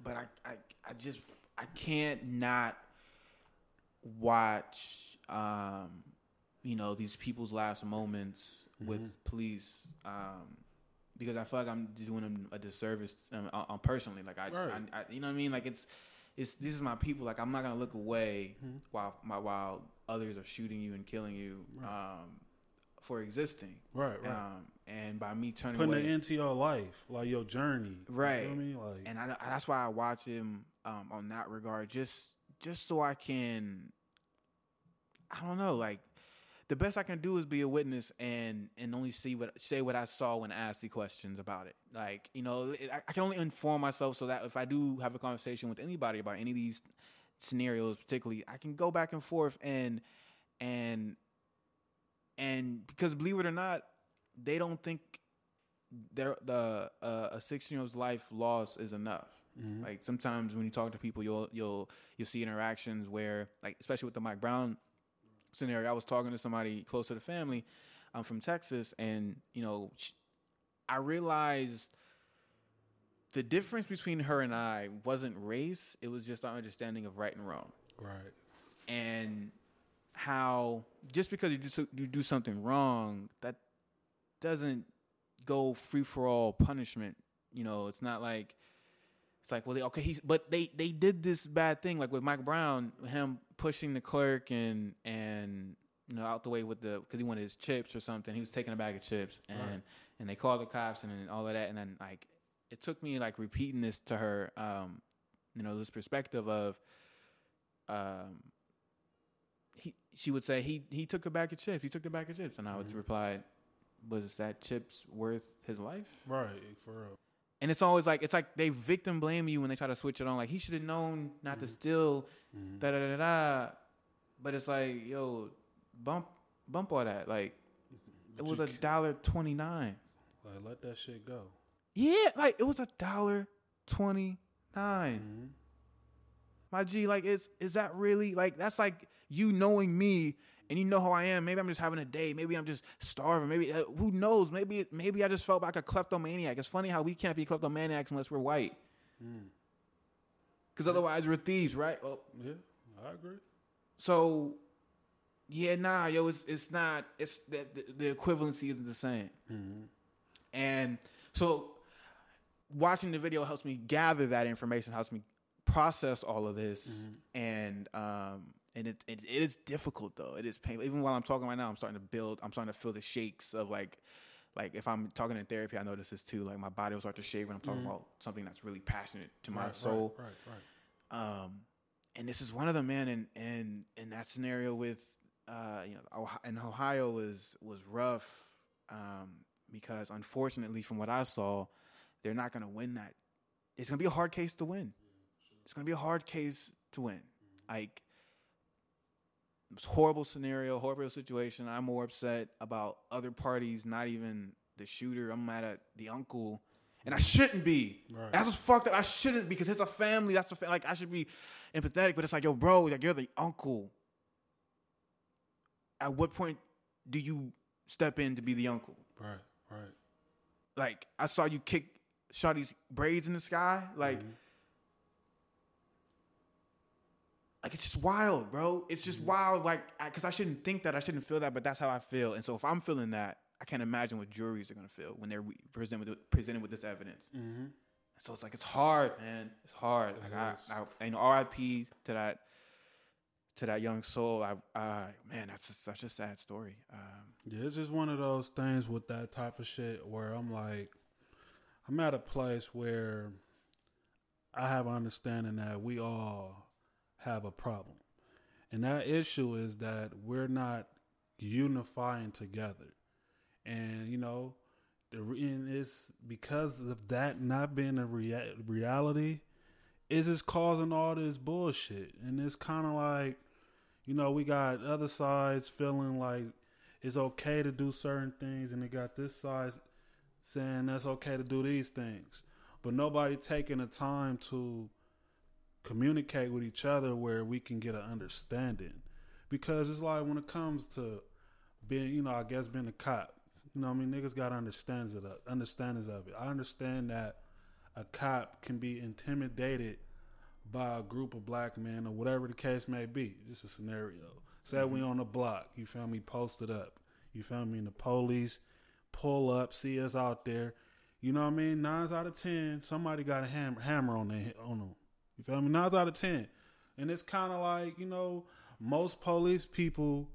but I, I, I just I can't not watch um you know these people's last moments with police um because I feel like I'm doing them a disservice um, on personally like I, Right. I, I you know what I mean like it's it's this is my people like I'm not gonna look away while my while others are shooting you and killing you um for existing Right, right. um and by me turning Putting away it into your life, like your journey. You Right. feel me? Like, and I, that's why I watch him um, on that regard, just just so I can, I don't know, like the best I can do is be a witness and and only see what say what I saw when asked the questions about it. Like you know, I, I can only inform myself so that if I do have a conversation with anybody about any of these scenarios, particularly, I can go back and forth and and and because believe it or not, they don't think their the uh, a sixteen year old's life loss is enough. Mm-hmm. Like sometimes when you talk to people, you'll you'll you'll see interactions where, like especially with the Mike Brown scenario, I was talking to somebody close to the family. I'm from Texas, and you know, I realized the difference between her and I wasn't race; it was just our understanding of right and wrong right. and how just because you do so- you do something wrong that doesn't go free for all punishment. You know, it's not like it's like well, they, okay, he's but they they did this bad thing like with Mike Brown, him pushing the clerk and and you know out the way with the because he wanted his chips or something. He was taking a bag of chips and Right. and they called the cops and, and all of that and then like it took me like repeating this to her, um, you know, this perspective of um he she would say he he took a bag of chips. He took the bag of chips, and I would reply, "Was that chips worth his life?" Right. For real. And it's always like it's like they victim blame you when they try to switch it on. Like he should have known not to steal. Da da da da. But it's like yo, bump bump all that. Like it was a dollar twenty nine. Like, let that shit go. Yeah, like it was a dollar twenty nine. Mm-hmm. My G, like, is is that really like that's like you knowing me and you know how I am. Maybe I'm just having a day. Maybe I'm just starving. Maybe uh, who knows? Maybe maybe I just felt like a kleptomaniac. It's funny how we can't be kleptomaniacs unless we're white, because otherwise we're thieves, right? Well, Yeah, I agree. so yeah, nah, yo, it's it's not. It's the the, the equivalency isn't the same. And so watching the video helps me gather that information, helps me process all of this, and um, and it, it it is difficult though. It is painful. Even while I'm talking right now, I'm starting to build. I'm starting to feel the shakes of like, like if I'm talking in therapy, I notice this too. Like my body will start to shake when I'm talking about something that's really passionate to my. Right, soul. Right, right, right. Um, and this is one of them, man. And and in that scenario with, uh, you know, Ohio, in Ohio was was rough, um, because unfortunately, from what I saw, they're not going to win that. It's going to be a hard case to win. It's going to be a hard case to win. Like, it's a horrible scenario, horrible situation. I'm more upset about other parties, not even the shooter. I'm mad at the uncle, and I shouldn't be. Right. That's what's fucked up. I shouldn't because it's a family. That's the fa- like I should be empathetic, but it's like, yo, bro, like you're the uncle. At what point do you step in to be the uncle? Right, right. Like I saw you kick Shawty's braids in the sky. Like, mm-hmm. Like it's just wild, bro. It's just wild. Like, because I, shouldn't think that, I shouldn't feel that, but that's how I feel. And so if I'm feeling that, I can't imagine what juries are gonna feel when they're re- presented with presented with this evidence. Mm-hmm. So it's like it's hard, man. It's hard. Like I, I, and R.I.P. to that to that young soul. I, I man, that's just such a sad story. Um, Yeah, it's just one of those things with that type of shit where I'm like, I'm at a place where I have an understanding that we all have a problem. And that issue is that we're not unifying together. And, you know, the and it's because of that not being a rea- reality, is just causing all this bullshit. And it's kind of like, you know, we got other sides feeling like it's okay to do certain things, and they got this side saying that's okay to do these things. But nobody taking the time to communicate with each other where we can get an understanding. Because it's like when it comes to being, you know, I guess being a cop, you know, what I mean, niggas got understands it, uh, understandings of it. I understand that a cop can be intimidated by a group of black men or whatever the case may be. Just a scenario. Say we mm-hmm. on the block, you feel me, posted up. You feel me? And the police pull up, see us out there. You know what I mean? Nines out of ten, somebody got a hammer, hammer on their on them. You feel me? Nines out of ten, and it's kind of like you know, most police people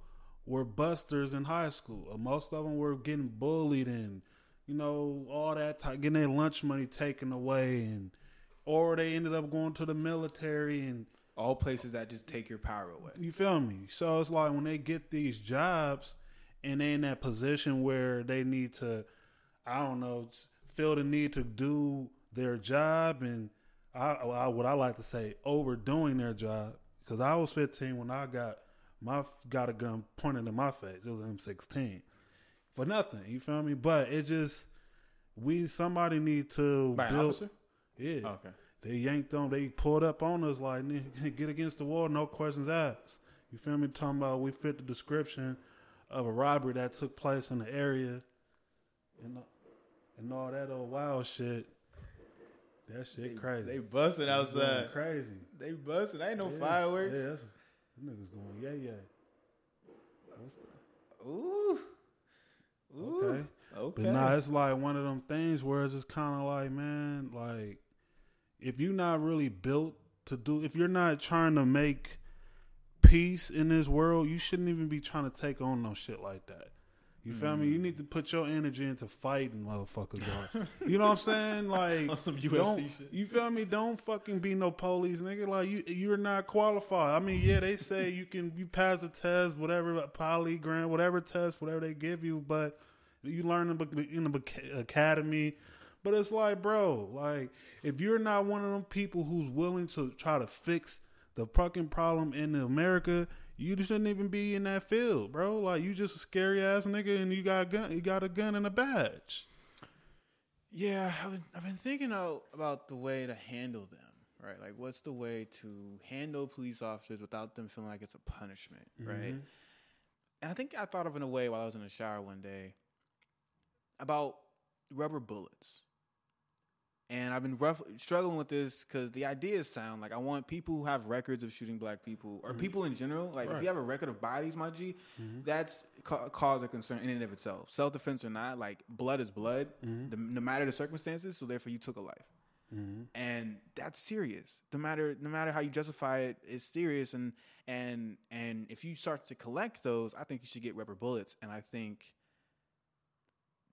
were busters in high school. Uh, most of them were getting bullied and you know all that, type, getting their lunch money taken away, and or they ended up going to the military and all places that just take your power away. you feel me? So it's like when they get these jobs and they in that position where they need to, I don't know, feel the need to do their job and I, I what I like to say overdoing their job because I was 15 when I got my got a gun pointed in my face. It was an M16 for nothing. You feel me? But it just we somebody need to By build. officer? Yeah. Oh, okay. They yanked them. They pulled up on us like, [LAUGHS] get against the wall, no questions asked. You feel me? Talking about we fit the description of a robbery that took place in the area, and and all that old wild shit. That shit crazy. They busting outside. crazy. They busting. Ain't no Yeah, fireworks. Yeah, that's, niggas going yeah yeah. Ooh. Ooh. Okay. Okay. But nah, it's like one of them things where it's just kind of like, man, like if you're not really built to do, if you're not trying to make peace in this world, you shouldn't even be trying to take on no shit like that. You feel me? Mm. You need to put your energy into fighting motherfuckers. Dog. you know what I'm saying? [LAUGHS] Like, some UFC shit. You feel me? Don't fucking be no police, nigga. Like you, you're not qualified. I mean, yeah, they say you can, you pass a test, whatever polygram, whatever test, whatever they give you, but you learn in the, in the academy. But it's like, bro, like if you're not one of them people who's willing to try to fix the fucking problem in America, you shouldn't even be in that field, bro. Like you just a scary ass nigga, and you got a gun, you got a gun and a badge. Yeah, I've been, I've been thinking out about the way to handle them, right? Like, what's the way to handle police officers without them feeling like it's a punishment, right? Mhm. And I think I thought of it in a way while I was in the shower one day about rubber bullets. And I've been rough, struggling with this because the ideas sound like I want people who have records of shooting black people or mm-hmm. people in general. Like, if you have a record of bodies, my G, mm-hmm. that's ca- cause of concern in and of itself. Self defense or not, like, blood is blood, Mm-hmm. the, no matter the circumstances. So, therefore, you took a life. Mm-hmm. and that's serious. No matter no matter how you justify it, it's serious. And and and if you start to collect those, I think you should get rubber bullets. And I think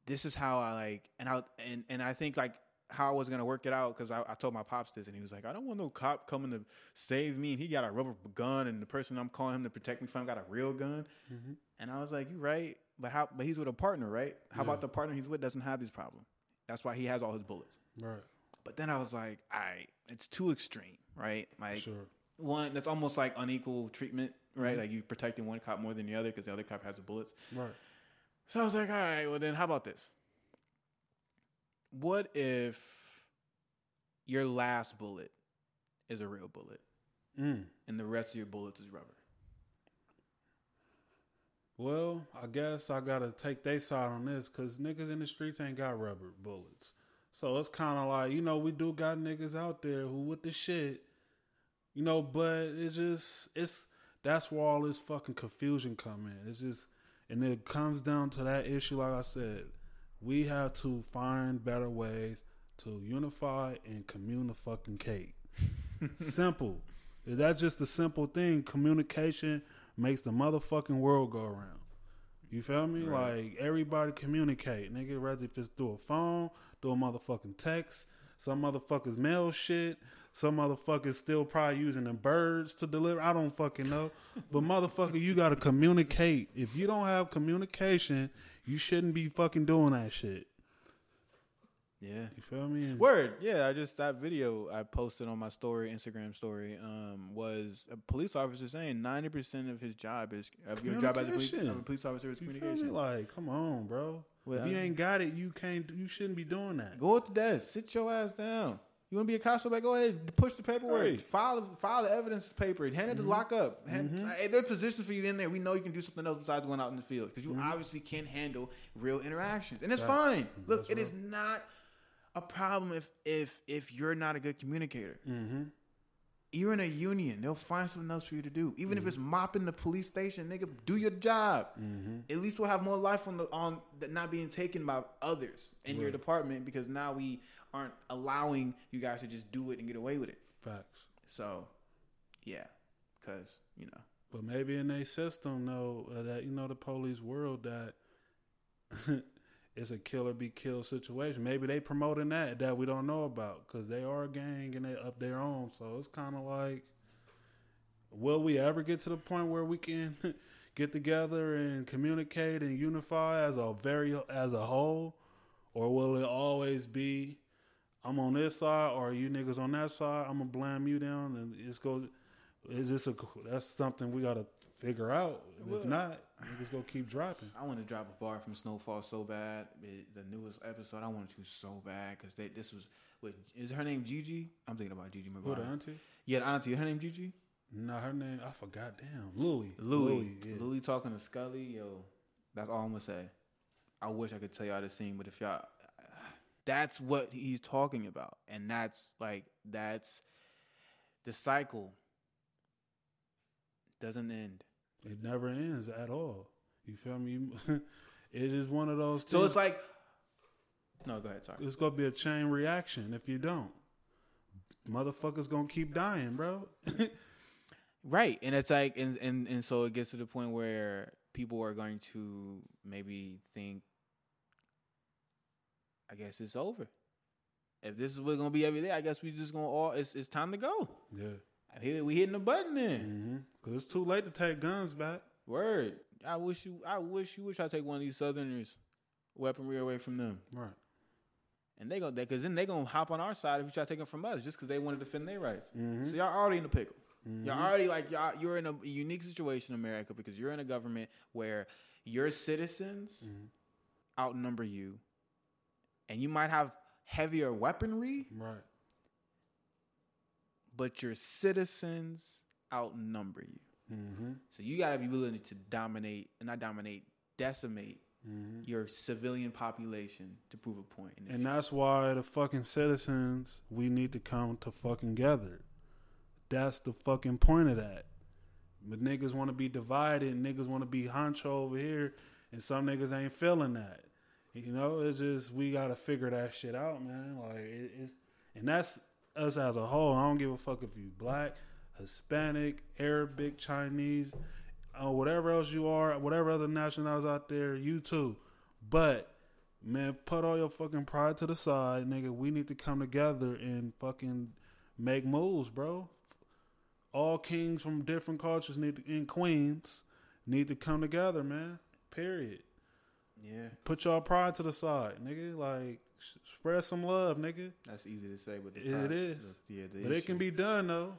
this is how I like, and I and and I think like how I was gonna work it out because I, I told my pops this, and he was like, I don't want no cop coming to save me. And he got a rubber gun, and the person I'm calling him to protect me from got a real gun. Mm-hmm. And I was like, you're right, but how? But he's with a partner, right? How Yeah. about the partner he's with doesn't have these problems? That's why he has all his bullets. Right. But then I was like, all right, it's too extreme, right? Like Sure. one, that's almost like unequal treatment, right? Mm-hmm. Like you protecting one cop more than the other because the other cop has the bullets. Right. So I was like, all right, well then how about this? What if your last bullet is a real bullet Mm. and the rest of your bullets is rubber? Well, I guess I gotta take their side on this because niggas in the streets ain't got rubber bullets. So it's kind of like you know we do got niggas out there who with the shit, you know. But it's just it's that's where all this fucking confusion come in. It's just and it comes down to that issue. Like I said, we have to find better ways to unify and communicate. [LAUGHS] simple. Is that just a simple thing? Communication makes the motherfucking world go around. You feel me? Right. Like everybody communicate, nigga. Whether if it's through a phone, through a motherfucking text, some motherfuckers mail shit. Some motherfuckers still probably using the birds to deliver. I don't fucking know. But motherfucker, you gotta communicate. If you don't have communication, you shouldn't be fucking doing that shit. Yeah. You feel me? Word, yeah. I just that video I posted on my story, Instagram story, um, was a police officer saying ninety percent of his job is of your job as a police, a police officer is You communication. Like, come on, bro. Well, if you ain't got it, you can't. You shouldn't be doing that. Go at the desk, sit your ass down. You want to be a constable? Go ahead, push the paperwork, Right. file file the evidence paper, hand it to mm-hmm. lock up. Hand, mm-hmm. Hey, there's positions for you in there. We know you can do something else besides going out in the field because you mm-hmm. obviously can handle real interactions, and it's fine. Look, That's it is not a problem if if if you're not a good communicator. Mm-hmm. You're in a union. They'll find something else for you to do. Even if it's mopping the police station, nigga, do your job. At least we'll have more life on the on that not being taken by others in your department because now we aren't allowing you guys to just do it and get away with it. Facts. So, yeah, because you know, But maybe in a system, though, uh, that you know the police world that [LAUGHS] it's a killer be killed situation. Maybe they promoting that that we don't know about because they are a gang and they up their own. So it's kind of like, will we ever get to the point where we can [LAUGHS] get together and communicate and unify as a very as a whole, or will it always be? I'm on this side, or you niggas on that side. I'm gonna blame you down, and it's go. Is this a? That's something we gotta figure out. And if not, niggas gonna keep dropping. I want to drop a bar from Snowfall so bad. It- the newest episode, I wanted to so bad because this was. Wait, is her name Gigi? I'm thinking about Gigi Who McGuire. the auntie? Yeah, the auntie. Her name Gigi. Nah, her name I forgot. Damn, Louie. Louie. yeah. Louie talking to Scully, yo. That's all I'm gonna say. I wish I could tell y'all the scene, but if y'all, that's what he's talking about, and that's like that's the cycle doesn't end. It never ends at all. You feel me? [LAUGHS] it is one of those. So things- it's like, no, go ahead. Sorry. it's gonna be a chain reaction if you don't. Motherfuckers gonna keep dying, bro. [LAUGHS] Right, and it's like, and and and so it gets to the point where people are going to maybe think, I guess it's over. If this is what's gonna be every day, I guess we just gonna all. It's it's time to go. yeah. Here we hitting the button then. Mm-hmm. Cause it's too late to take guns back. Word. I wish you. I wish you try to take one of these Southerners' weaponry away from them, Right. and they gonna because then they gonna hop on our side if you try to take them from us just because they want to defend their rights. Mhm. So y'all already in the pickle. Y'all already like y'all. You're in a unique situation, in America, because you're in a government where your citizens outnumber you, and you might have heavier weaponry, Right. but your citizens outnumber you. Mm-hmm. So you got to be willing to dominate, not dominate, decimate Mm-hmm. your civilian population to prove a point. And And that's why the fucking citizens we need to come to fucking together. That's the fucking point of that. But niggas want to be divided. Niggas want to be honcho over here, and some niggas ain't feeling that. You know, it's just we gotta figure that shit out, man. Like it, it's and that's us as a whole. I don't give a fuck if you black, Hispanic, Arabic, Chinese, uh, whatever else you are, whatever other nationalities out there, you too. But man, put all your fucking pride to the side, nigga. We need to come together and fucking make moves, bro. All kings from different cultures need to, and queens need to come together, man. Period. Yeah, Put y'all pride to the side, nigga. Like spread some love, nigga. that's easy to say, but the It pro- is. the- yeah, the But it can be done though.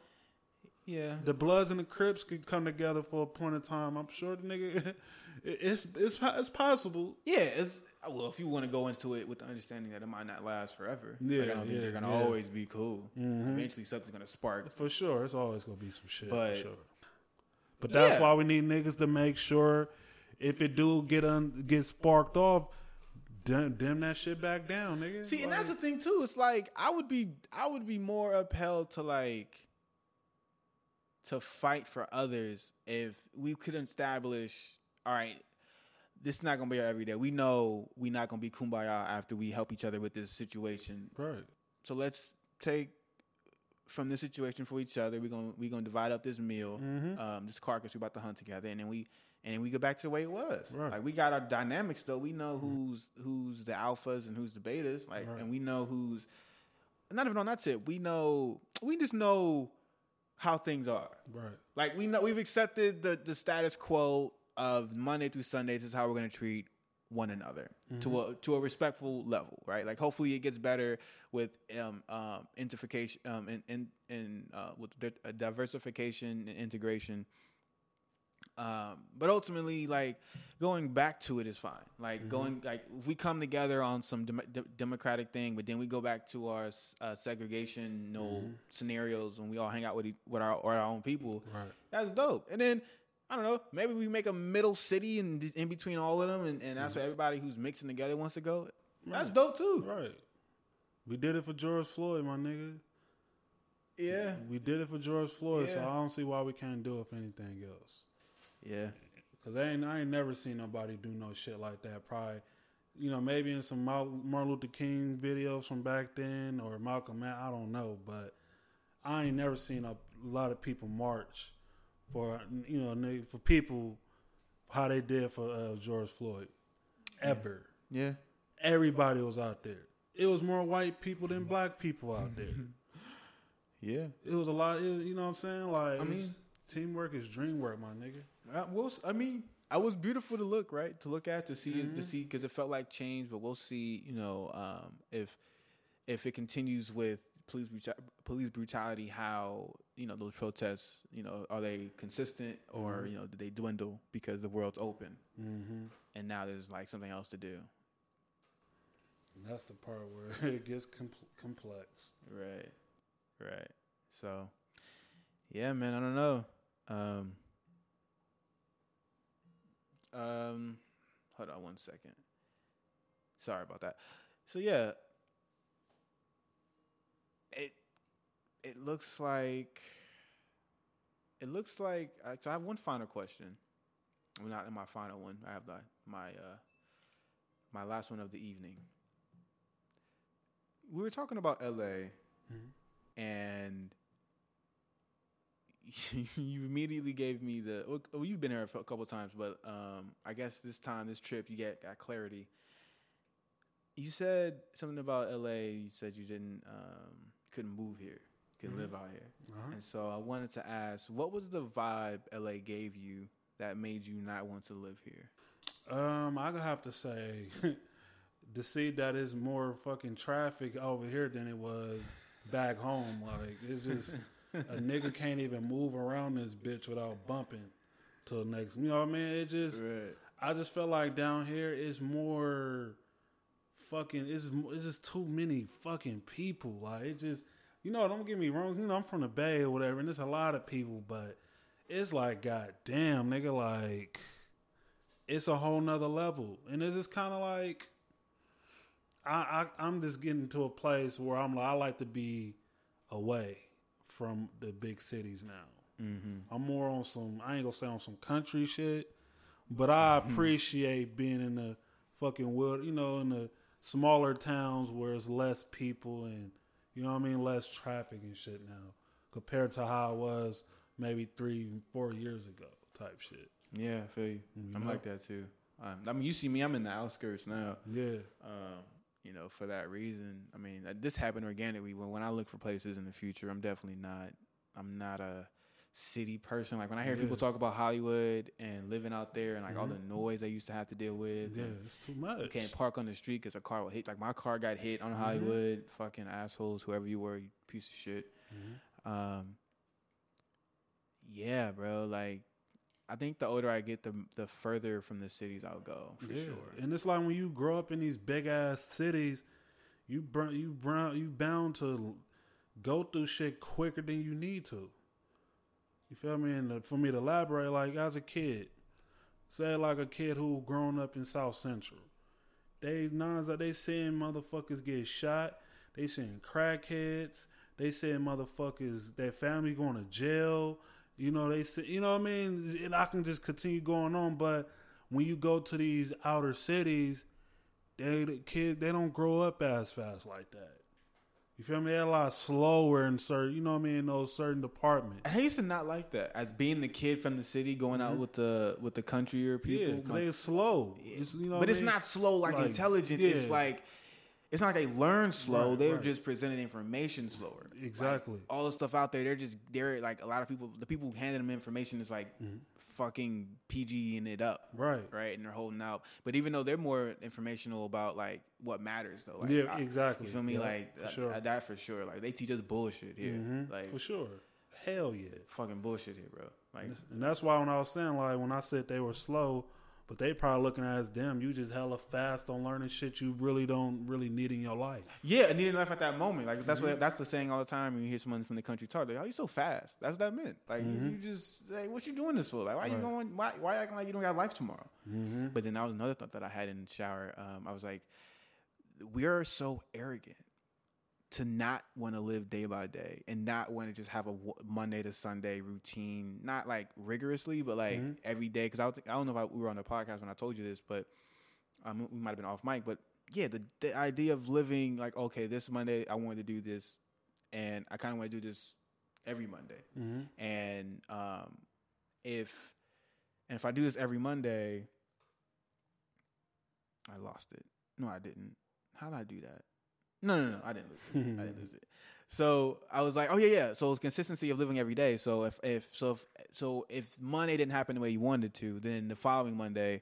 Yeah, The Bloods and the Crips could come together for a point of time. I'm sure the nigga, [LAUGHS] it's it's it's possible. Yeah, it's well if you want to go into it with the understanding that it might not last forever. like, Yeah, I don't think they're gonna yeah. always be cool. Mhm. Eventually, something's gonna spark. For sure, it's always gonna be some shit. But- for sure. But that's Yeah. why we need niggas to make sure if it do get un, get sparked off, dim, dim that shit back down, nigga. See, and that's the thing too. It's like I would be, I would be more upheld to like to fight for others if we could establish. All right, this is not gonna be our everyday. We know we're not gonna be kumbaya after we help each other with this situation. right. So let's take from this situation for each other. We're gonna we're gonna divide up this meal, Mhm. um, this carcass we're about to hunt together, and then we and we go back to the way it was. Right. Like we got our dynamics though. We know who's who's the alphas and who's the betas. Like, Right. and we know who's not even on that tip. We know we just know how things are. Right. Like we know we've accepted the the status quo of Monday through Sunday. This is how we're going to treat one another to a to a respectful level, right? Like hopefully it gets better with um um interfication um in in, in uh with the, uh, diversification and integration. Um, but ultimately, like going back to it is fine. Like going like if we come together on some dem- de- democratic thing, but then we go back to our uh, segregation no scenarios when we all hang out with e- with our or our own people. Right. That's dope. And then I don't know, maybe we make a middle city in in between all of them, and, and that's where everybody who's mixing together wants to go. That's Right. dope too. Right. We did it for George Floyd, my nigga. Yeah, We did it for George Floyd, so I don't see why we can't do it for anything else. Yeah, Cause I ain't I ain't never seen nobody do no shit like that. Probably, you know, maybe in some Martin Luther King videos from back then or Malcolm X. I don't know, but I ain't never seen a lot of people march for you know for people how they did for uh, George Floyd. Ever, yeah. everybody was out there. It was more white people than black people out there. [LAUGHS] Yeah. It was a lot. It, you know what I'm saying? Like, I mean, teamwork is dream work, my nigga. Uh, well, I mean, I was beautiful to look, right? To look at, to see, it to see, because it felt like change. But we'll see, you know, um, if if it continues with police police brutality, how you know those protests, you know, are they consistent or you know do they dwindle because the world's open Mm-hmm. and now there's like something else to do? And that's the part where [LAUGHS] it gets com- complex. Right, right. So, yeah, man, I don't know. Um, um, hold on one second. Sorry about that. So yeah, it it looks like it looks like. I- So I have one final question. Well, not in my final one. I have the, my uh, my last one of the evening. We were talking about L.A and [LAUGHS] you immediately gave me the well, you've been here a couple of times but um i guess this time this trip you get got clarity you said something about la you said you didn't um couldn't move here couldn't live out here Uh-huh. and so i wanted to ask what was the vibe la gave you that made you not want to live here Um, I have to say, [LAUGHS] to see that it's more fucking traffic over here than it was back home. Like it's just [LAUGHS] a nigga can't even move around this bitch without bumping till next. You know what I mean? It just right I just felt like down here it's more fucking. It's it's just too many fucking people. Like it just you know. Don't get me wrong. You know I'm from the Bay or whatever, and there's a lot of people, but it's like goddamn nigga, like it's a whole nother level, and it's just kind of like. I, I I'm just getting to a place where I'm like I like to be away from the big cities now. mm-hmm I'm more on some. I ain't gonna say on some country shit, but I Mm-hmm. appreciate being in the fucking world. You know, in the smaller towns where it's less people and You know what I mean? Less traffic and shit now compared to how it was maybe three, four years ago, type shit. Yeah, I feel you. You I'm know? like that too. Um, I mean, you see me. I'm in the outskirts now. Yeah, Um, you know, for that reason. I mean, uh, this happened organically. When when I look for places in the future, I'm definitely not. I'm not a city person. Like when I hear people talk about Hollywood and living out there and like all the Mhm. noise they used to have to deal with. yeah, it's too much. You can't park on the street because a car will hit. Like my car got hit on Mhm. Hollywood. Fucking assholes, whoever you were, you piece of shit. Mhm. Um, yeah, bro. Like, I think the older I get, the the further from the cities I'll go for yeah. sure. And it's like when you grow up in these big ass cities, you br- you brown you bound to go through shit quicker than you need to. You feel me? And for me to elaborate, like as a kid, say like a kid who grown up in South Central, they nines that they seeing motherfuckers get shot, they seeing crackheads, they seeing motherfuckers their family going to jail. You know they say, you know what I mean, and I can just continue going on, but when you go to these outer cities, they the kids they don't grow up as fast like that. You feel me? They're a lot slower in certain, you know what I mean, in those certain departments. And I used to not like that as being the kid from the city going out with the with the country people. Mm-hmm. Yeah, like- they slow. It's, you know but it's mean? not slow like, Like, intelligence. It's like it's not like they learn slow. Right, they're right. just presenting information slower. Like, Exactly. all the stuff out there, they're just they're like a lot of people. The people who handing them information is like fucking PGing it up, Mm-hmm. Right. right, and they're holding out. But even though they're more informational about like what matters, though, like, Yeah, I- exactly. You feel me? Yeah, like for that, sure. that for sure. Like they teach us bullshit here, Mhm, like for sure. Hell yeah. fucking bullshit here, bro. Like And that's why when I was saying like when I said they were slow, but they probably looking at as them, you just hella fast on learning shit you really don't really need in your life. Yeah, needing life at that moment. Like that's Mm-hmm. what that's the saying all the time when you hear someone from the country talk. Like, "Oh, you so fast." That's what that meant. Like you- you, just like, what you doing this for? Like, why you Mm-hmm. Going? Why why acting like you don't got life tomorrow? Mm-hmm. But then that was another thought that I had in the shower. Um, I was like, we are so arrogant to not want to live day by day and not want to just have a Monday to Sunday routine, not like rigorously, but like Mhm. every day. Because I, was- I don't know if I, we were on the podcast when I told you this, but um, we might have been off mic. But yeah, the the idea of living like okay, this Monday I wanted to do this, and I kind of want to do this every Monday Mm-hmm. and um, if and if I do this every Monday, I lost it. No, I didn't. How did I do that? No, no, no, I didn't lose it. I didn't lose it. So I was like, oh yeah, yeah. So it's consistency of living every day. So if if so if so if Monday didn't happen the way you wanted to, then the following Monday,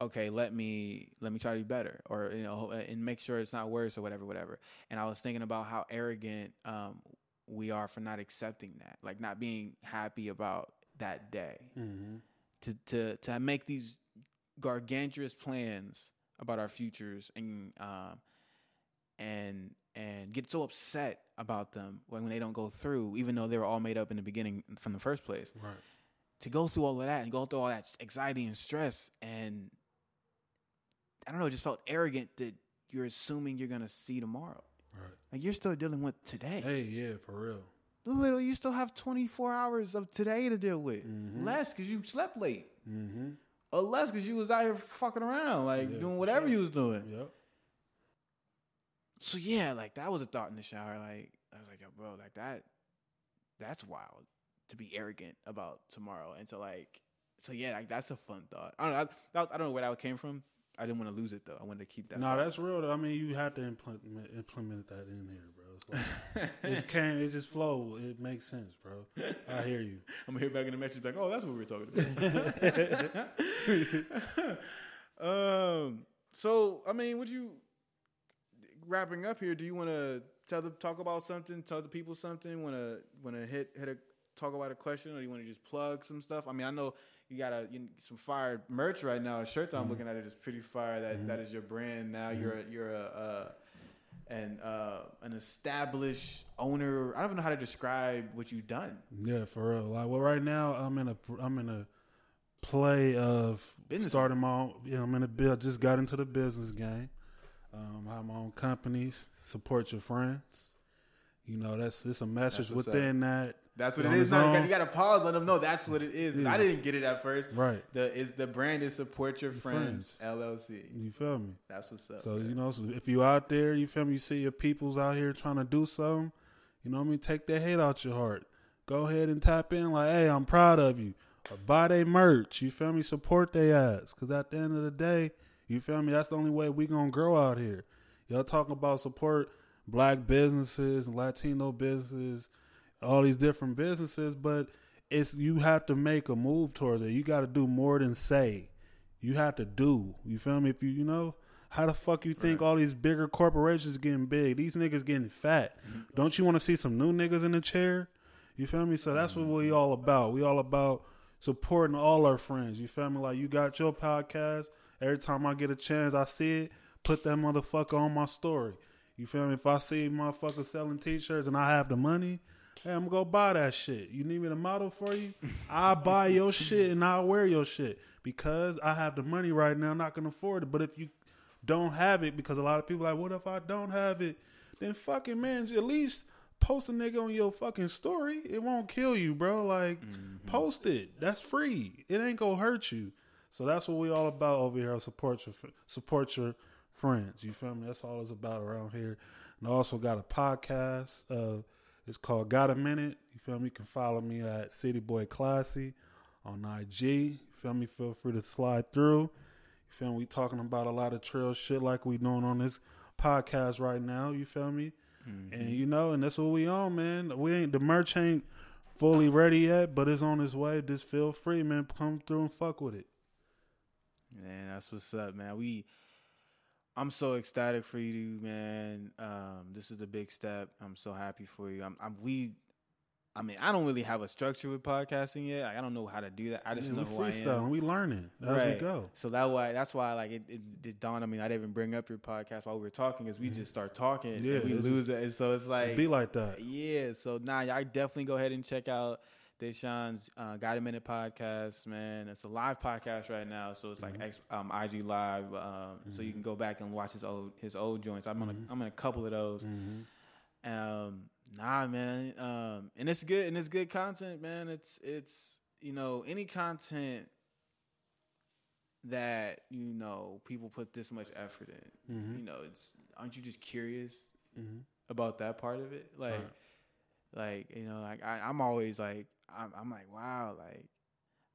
okay, let me let me try to be better, or you know, and make sure it's not worse or whatever, whatever. And I was thinking about how arrogant um, we are for not accepting that, like not being happy about that day, Mm-hmm. to to to make these gargantuous plans about our futures and um and and get so upset about them when, they don't go through, even though they were all made up in the beginning from the first place Right. to go through all of that and go through all that anxiety and stress and I don't know, it just felt arrogant that you're assuming you're gonna see tomorrow. Right. Like you're still dealing with today. Hey, yeah, for real. Literally, you still have 24 hours of today to deal with. Mhm. Less because you slept late, Mm-hmm. or less because you was out here fucking around, like Yeah, doing whatever sure. you was doing. Yep. So yeah, like that was a thought in the shower. Like I was like, yo, bro, like that, that's wild to be arrogant about tomorrow, and to like, so yeah, like that's a fun thought. I don't know. I, that was, I don't know where that came from. I didn't want to lose it though. I wanted to keep that. No, thought. that's real. Though. I mean, you have to implement implement that in here, bro. It's like, [LAUGHS] it can't. It just flow. It makes sense, bro. I hear you. [LAUGHS] I'm gonna hear back in the message, like, oh, that's what we were talking about. [LAUGHS] um. So, I mean, would you wrapping up here? Do you want to tell the talk about something? Tell the people something? Want to want to hit hit a talk about a question, or do you want to just plug some stuff? I mean, I know you got a you, some fire merch right now. A shirt that I'm looking at it is pretty fire. That that is your brand now. You're a, you're a. Uh, and uh, an established owner. I don't even know how to describe what you've done. Yeah, for real. Like, well, right now I'm in a I'm in a play of Business. starting my own. You know, I'm in a build. Just got into the business game. Um, have my own companies. Support your friends. You know, that's it's a message within that. That's what it is. you gotta, pause. Let them know that's what it is. Yeah. I didn't get it at first. Right. The is the brand is support your friends, friends. LLC. You feel me? That's what's up. So man. you know, so if you out there, you feel me, you see your peoples out here trying to do something, you know what I mean, take that hate out your heart. Go ahead and tap in like, hey, I'm proud of you. Or buy their merch. You feel me? Support their ass. Cause at the end of the day, you feel me, that's the only way we gonna grow out here. Y'all talking about support black businesses, Latino businesses, all these different businesses, but it's you have to make a move towards it. You gotta do more than say. You have to do. You feel me? If you you know, how the fuck you think all these bigger corporations getting big? These niggas getting fat. Mm-hmm. Don't you want to see some new niggas in the chair? You feel me? So that's what mm-hmm. we all about. We all about supporting all our friends. You feel me? Like you got your podcast. Every time I get a chance, I see it. Put that motherfucker on my story. You feel me? If I see motherfuckers selling t-shirts and I have the money, hey, I'm gonna go buy that shit. You need me to model for you? I [LAUGHS] buy your shit and I wear your shit because I have the money right now. I'm not gonna afford it. But if you don't have it, because a lot of people are like, what if I don't have it? Then fucking man, at least post a nigga on your fucking story. It won't kill you, bro. Like mm-hmm. post it. That's free. It ain't gonna hurt you. So that's what we all about over here. Support your support your friends. You feel me? That's all it's about around here. And I also got a podcast. Uh, it's called Got a Minute. You feel me? You can follow me at City Boy Classy on IG. You feel me? Feel free to slide through. You feel me? We talking about a lot of trail shit like we doing on this podcast right now. You feel me? And you know, and that's what we on, man. We ain't the merch ain't fully ready yet, but it's on its way. Just feel free, man. Come through and fuck with it. Man, that's what's up, man. We I'm so ecstatic for you, man. Um, this is a big step. I'm so happy for you. I'm, I'm we I mean, I don't really have a structure with podcasting yet. Like, I don't know how to do that. I just Yeah, know we who I am. We learning as we go. So that why that's why like it, it, it dawned on me. I didn't even bring up your podcast while we were talking, is we just start talking Mm-hmm. Yeah, and we lose it. And so it's like Be like that. yeah, so nah, y'all definitely go ahead and check out Deshaun's uh, Got a Minute podcast, man. It's a live podcast right now, so it's like Mm-hmm. X, um, IG live, um, so you can go back and watch his old his old joints. I'm on Mm-hmm. a, I'm in a couple of those. Um, nah, man, um, and it's good and it's good content, man. It's it's you know any content that you know people put this much effort in. Mm-hmm. You know, it's aren't you just curious about that part of it? Like, like you know, like I, I'm always like I'm, I'm like wow, like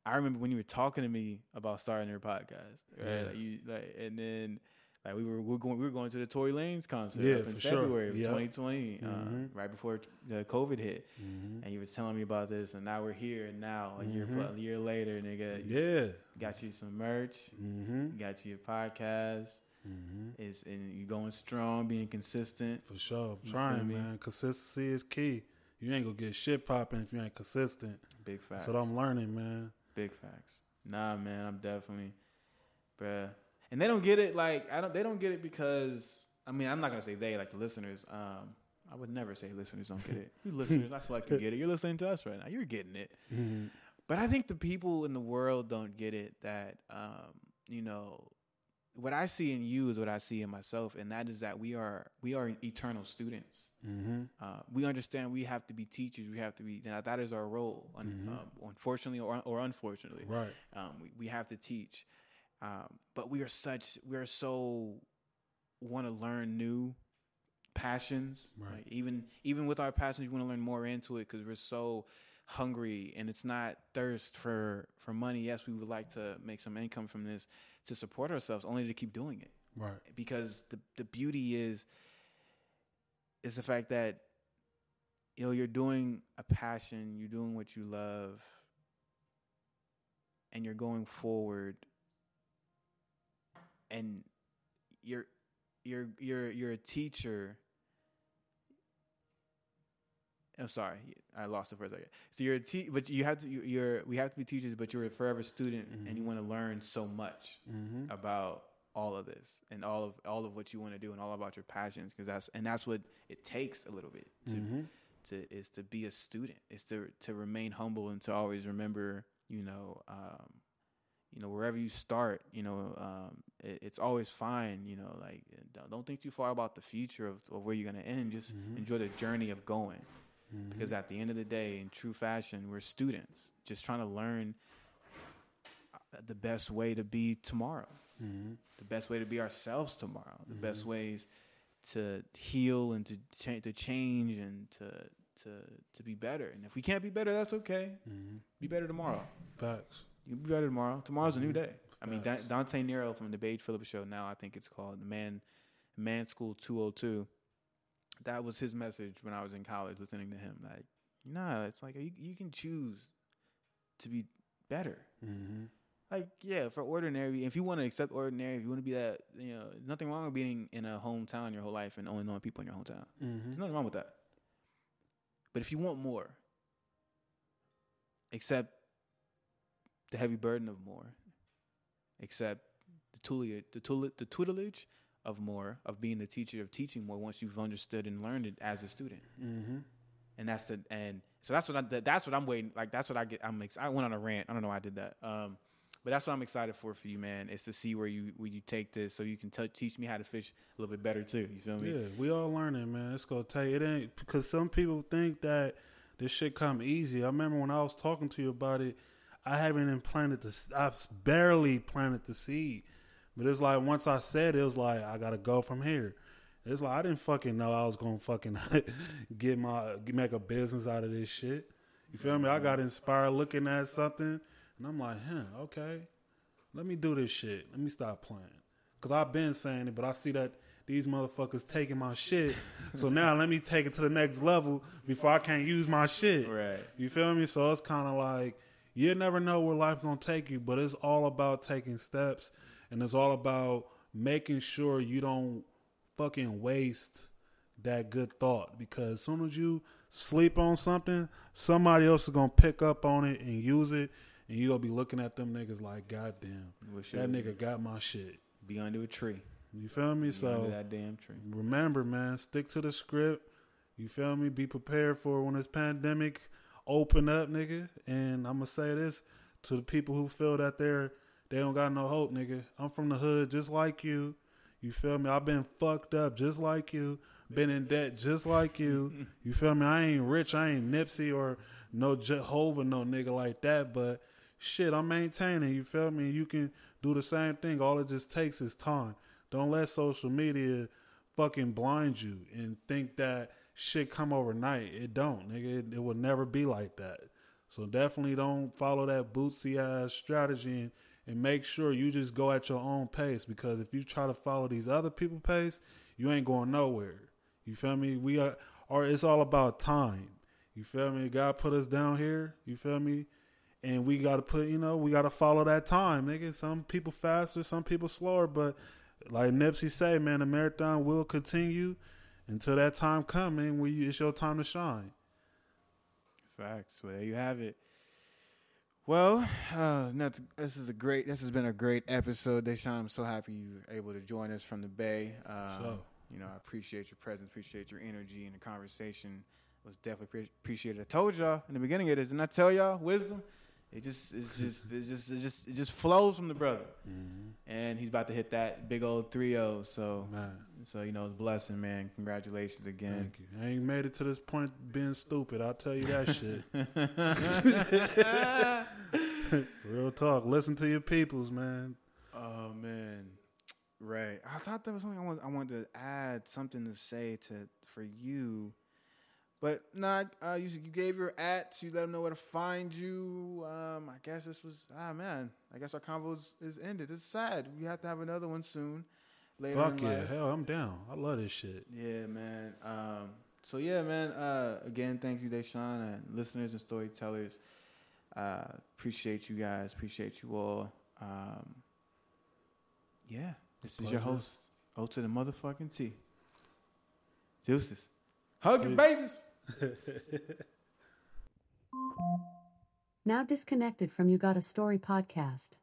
I remember when you were talking to me about starting your podcast, right? Yeah. Like you like, and then. Like we were, we were going, we were going to the Tory Lanez concert Yeah, up in sure. February of Yep. 2020, uh, Mhm. right before the COVID hit, Mm-hmm. and you were telling me about this, and now we're here, and now a year, pl- a year later, nigga, you Yeah. got you some merch, Mm-hmm. got you your podcast, Mm-hmm. is and you going strong, being consistent. For sure. I'm trying, man. Consistency is key. You ain't gonna get shit popping if you ain't consistent. Big facts. That's what I'm learning, man. Big facts. Nah, man, I'm definitely, bruh. And they don't get it. Like I don't. They don't get it because I mean I'm not gonna say they like the listeners. Um, I would never say listeners don't get it. [LAUGHS] You listeners, I feel like you get it. You're listening to us right now. You're getting it. Mm-hmm. But I think the people in the world don't get it that um, you know what I see in you is what I see in myself, and that is that we are we are eternal students. Mm-hmm. Uh, we understand we have to be teachers. We have to be now that is our role. Un- um, unfortunately or or unfortunately, Right. um, we we have to teach. Um, but we are such we are so want to learn new passions. Right. Like even even with our passions, we want to learn more into it because we're so hungry, and it's not thirst for for money. Yes, we would like to make some income from this to support ourselves, only to keep doing it Right. because the the beauty is is the fact that you know you're doing a passion, you're doing what you love, and you're going forward, and you're you're you're you're a teacher. I'm sorry, I lost it for a second. So you're a te- but you have to you- you're we have to be teachers, but you're a forever student, and you want to learn so much Mm-hmm. about all of this and all of all of what you want to do and all about your passions because that's and that's what it takes a little bit to Mm-hmm. to is to be a student is to to remain humble and to always remember you know um you know wherever you start you know um it, it's always fine you know like don't, don't think too far about the future of, of where you're going to end just enjoy the journey of going because at the end of the day, in true fashion, we're students just trying to learn uh, the best way to be tomorrow, Mhm. the best way to be ourselves tomorrow, the Mm-hmm. best ways to heal and to cha- to change and to to to be better. And if we can't be better, that's okay. Mhm. Be better tomorrow. Facts. You be better tomorrow. Tomorrow's a new day. I mean, Da- Dante Nero from the Beige Phillips show. Now I think it's called the Man Man School 202. That was his message when I was in college, listening to him. Like, nah, it's like you you can choose to be better. Mm-hmm. Like, yeah, for ordinary, if you want to accept ordinary, if you want to be that, you know, nothing wrong with being in a hometown your whole life and only knowing people in your hometown. Mm-hmm. There's nothing wrong with that. But if you want more, accept the heavy burden of more, accept the tutelage, the, tutel- the tutelage of more, of being the teacher of teaching more once you've understood and learned it as a student. Mm-hmm. And that's the and so that's what I that's what I'm waiting. Like that's what I get. I'm ex- I went on a rant. I don't know why I did that. Um, but that's what I'm excited for for you, man. Is to see where you where you take this, so you can t- teach me how to fish a little bit better too. You feel me? Yeah, we all learning, man. It's gonna take it ain't because some people think that this shit come easy. I remember when I was talking to you about it, I haven't even planted the I've barely planted the seed. But it's like once I said it, it was like I gotta go from here. It's like I didn't fucking know I was gonna fucking [LAUGHS] get my make a business out of this shit. You feel me? I got mm-hmm. inspired looking at something, and I'm like, huh, okay, let me do this shit. Let me stop playing. Cause I've been saying it, but I see that these motherfuckers taking my shit. so now let me take it to the next level before I can't use my shit. Right. You feel me? So it's kind of like you never know where life gonna take you, but it's all about taking steps, and it's all about making sure you don't fucking waste that good thought. Because as soon as you sleep on something, somebody else is gonna pick up on it and use it, and you gonna be looking at them niggas like, God damn, Wish that nigga got my shit. Be under a tree. You feel me? Be So under that damn tree. remember, man, stick to the script. You feel me? Be prepared for when this pandemic open up, nigga. And I'm gonna say this to the people who feel that they're they don't got no hope, nigga. I'm from the hood, just like you. You feel me? I've been fucked up, just like you. Been in debt, just like you. [LAUGHS] You feel me? I ain't rich. I ain't Nipsey or no Jehovah, no nigga like that. But shit, I'm maintaining. You feel me? You can do the same thing. All it just takes is time. Don't let social media fucking blind you and think that shit come overnight. It don't, nigga. It, it will never be like that. So definitely don't follow that bootsy ass strategy and, and make sure you just go at your own pace because if you try to follow these other people pace, you ain't going nowhere. You feel me? We are or it's all about time. You feel me? God put us down here. You feel me? And we got to put, you know, we got to follow that time, nigga. Some people faster, some people slower, but like Nipsey say, man, the marathon will continue until that time coming when you, it's your time to shine. Facts. Well, there you have it. Well, uh, this is a great. This has been a great episode, Deshaun. I'm so happy you were able to join us from the Bay. Um, Sure. You know, I appreciate your presence, appreciate your energy, and the conversation was definitely pre- appreciated. I told y'all in the beginning of this, and I tell y'all wisdom. It just, it's just, it just, it just, it just flows from the brother, mm-hmm. and he's about to hit that big old 3-0. So, Man, so you know, it's a blessing, man. Congratulations again. thank you. I ain't made it to this point being stupid. I'll tell you that shit. [LAUGHS] [LAUGHS] Real talk. Listen to your peoples, man. Oh man, right. I thought there was something I want, I wanted to add something to say to for you, but nah. Uh, you you gave your at, you let them know where to find you. Um, I guess this was ah man. I guess our convo is, is ended. It's sad. We have to have another one soon. Later Fuck yeah. life. Hell, I'm down. I love this shit. Yeah, man. Um, so yeah, man. Uh, again, thank you, Deshaun, and listeners and storytellers. Uh, appreciate you guys. Appreciate you all. Um, yeah, this is your host, O to the motherfucking T. Deuces. Hug your babies. Now disconnected from You Got a Story podcast.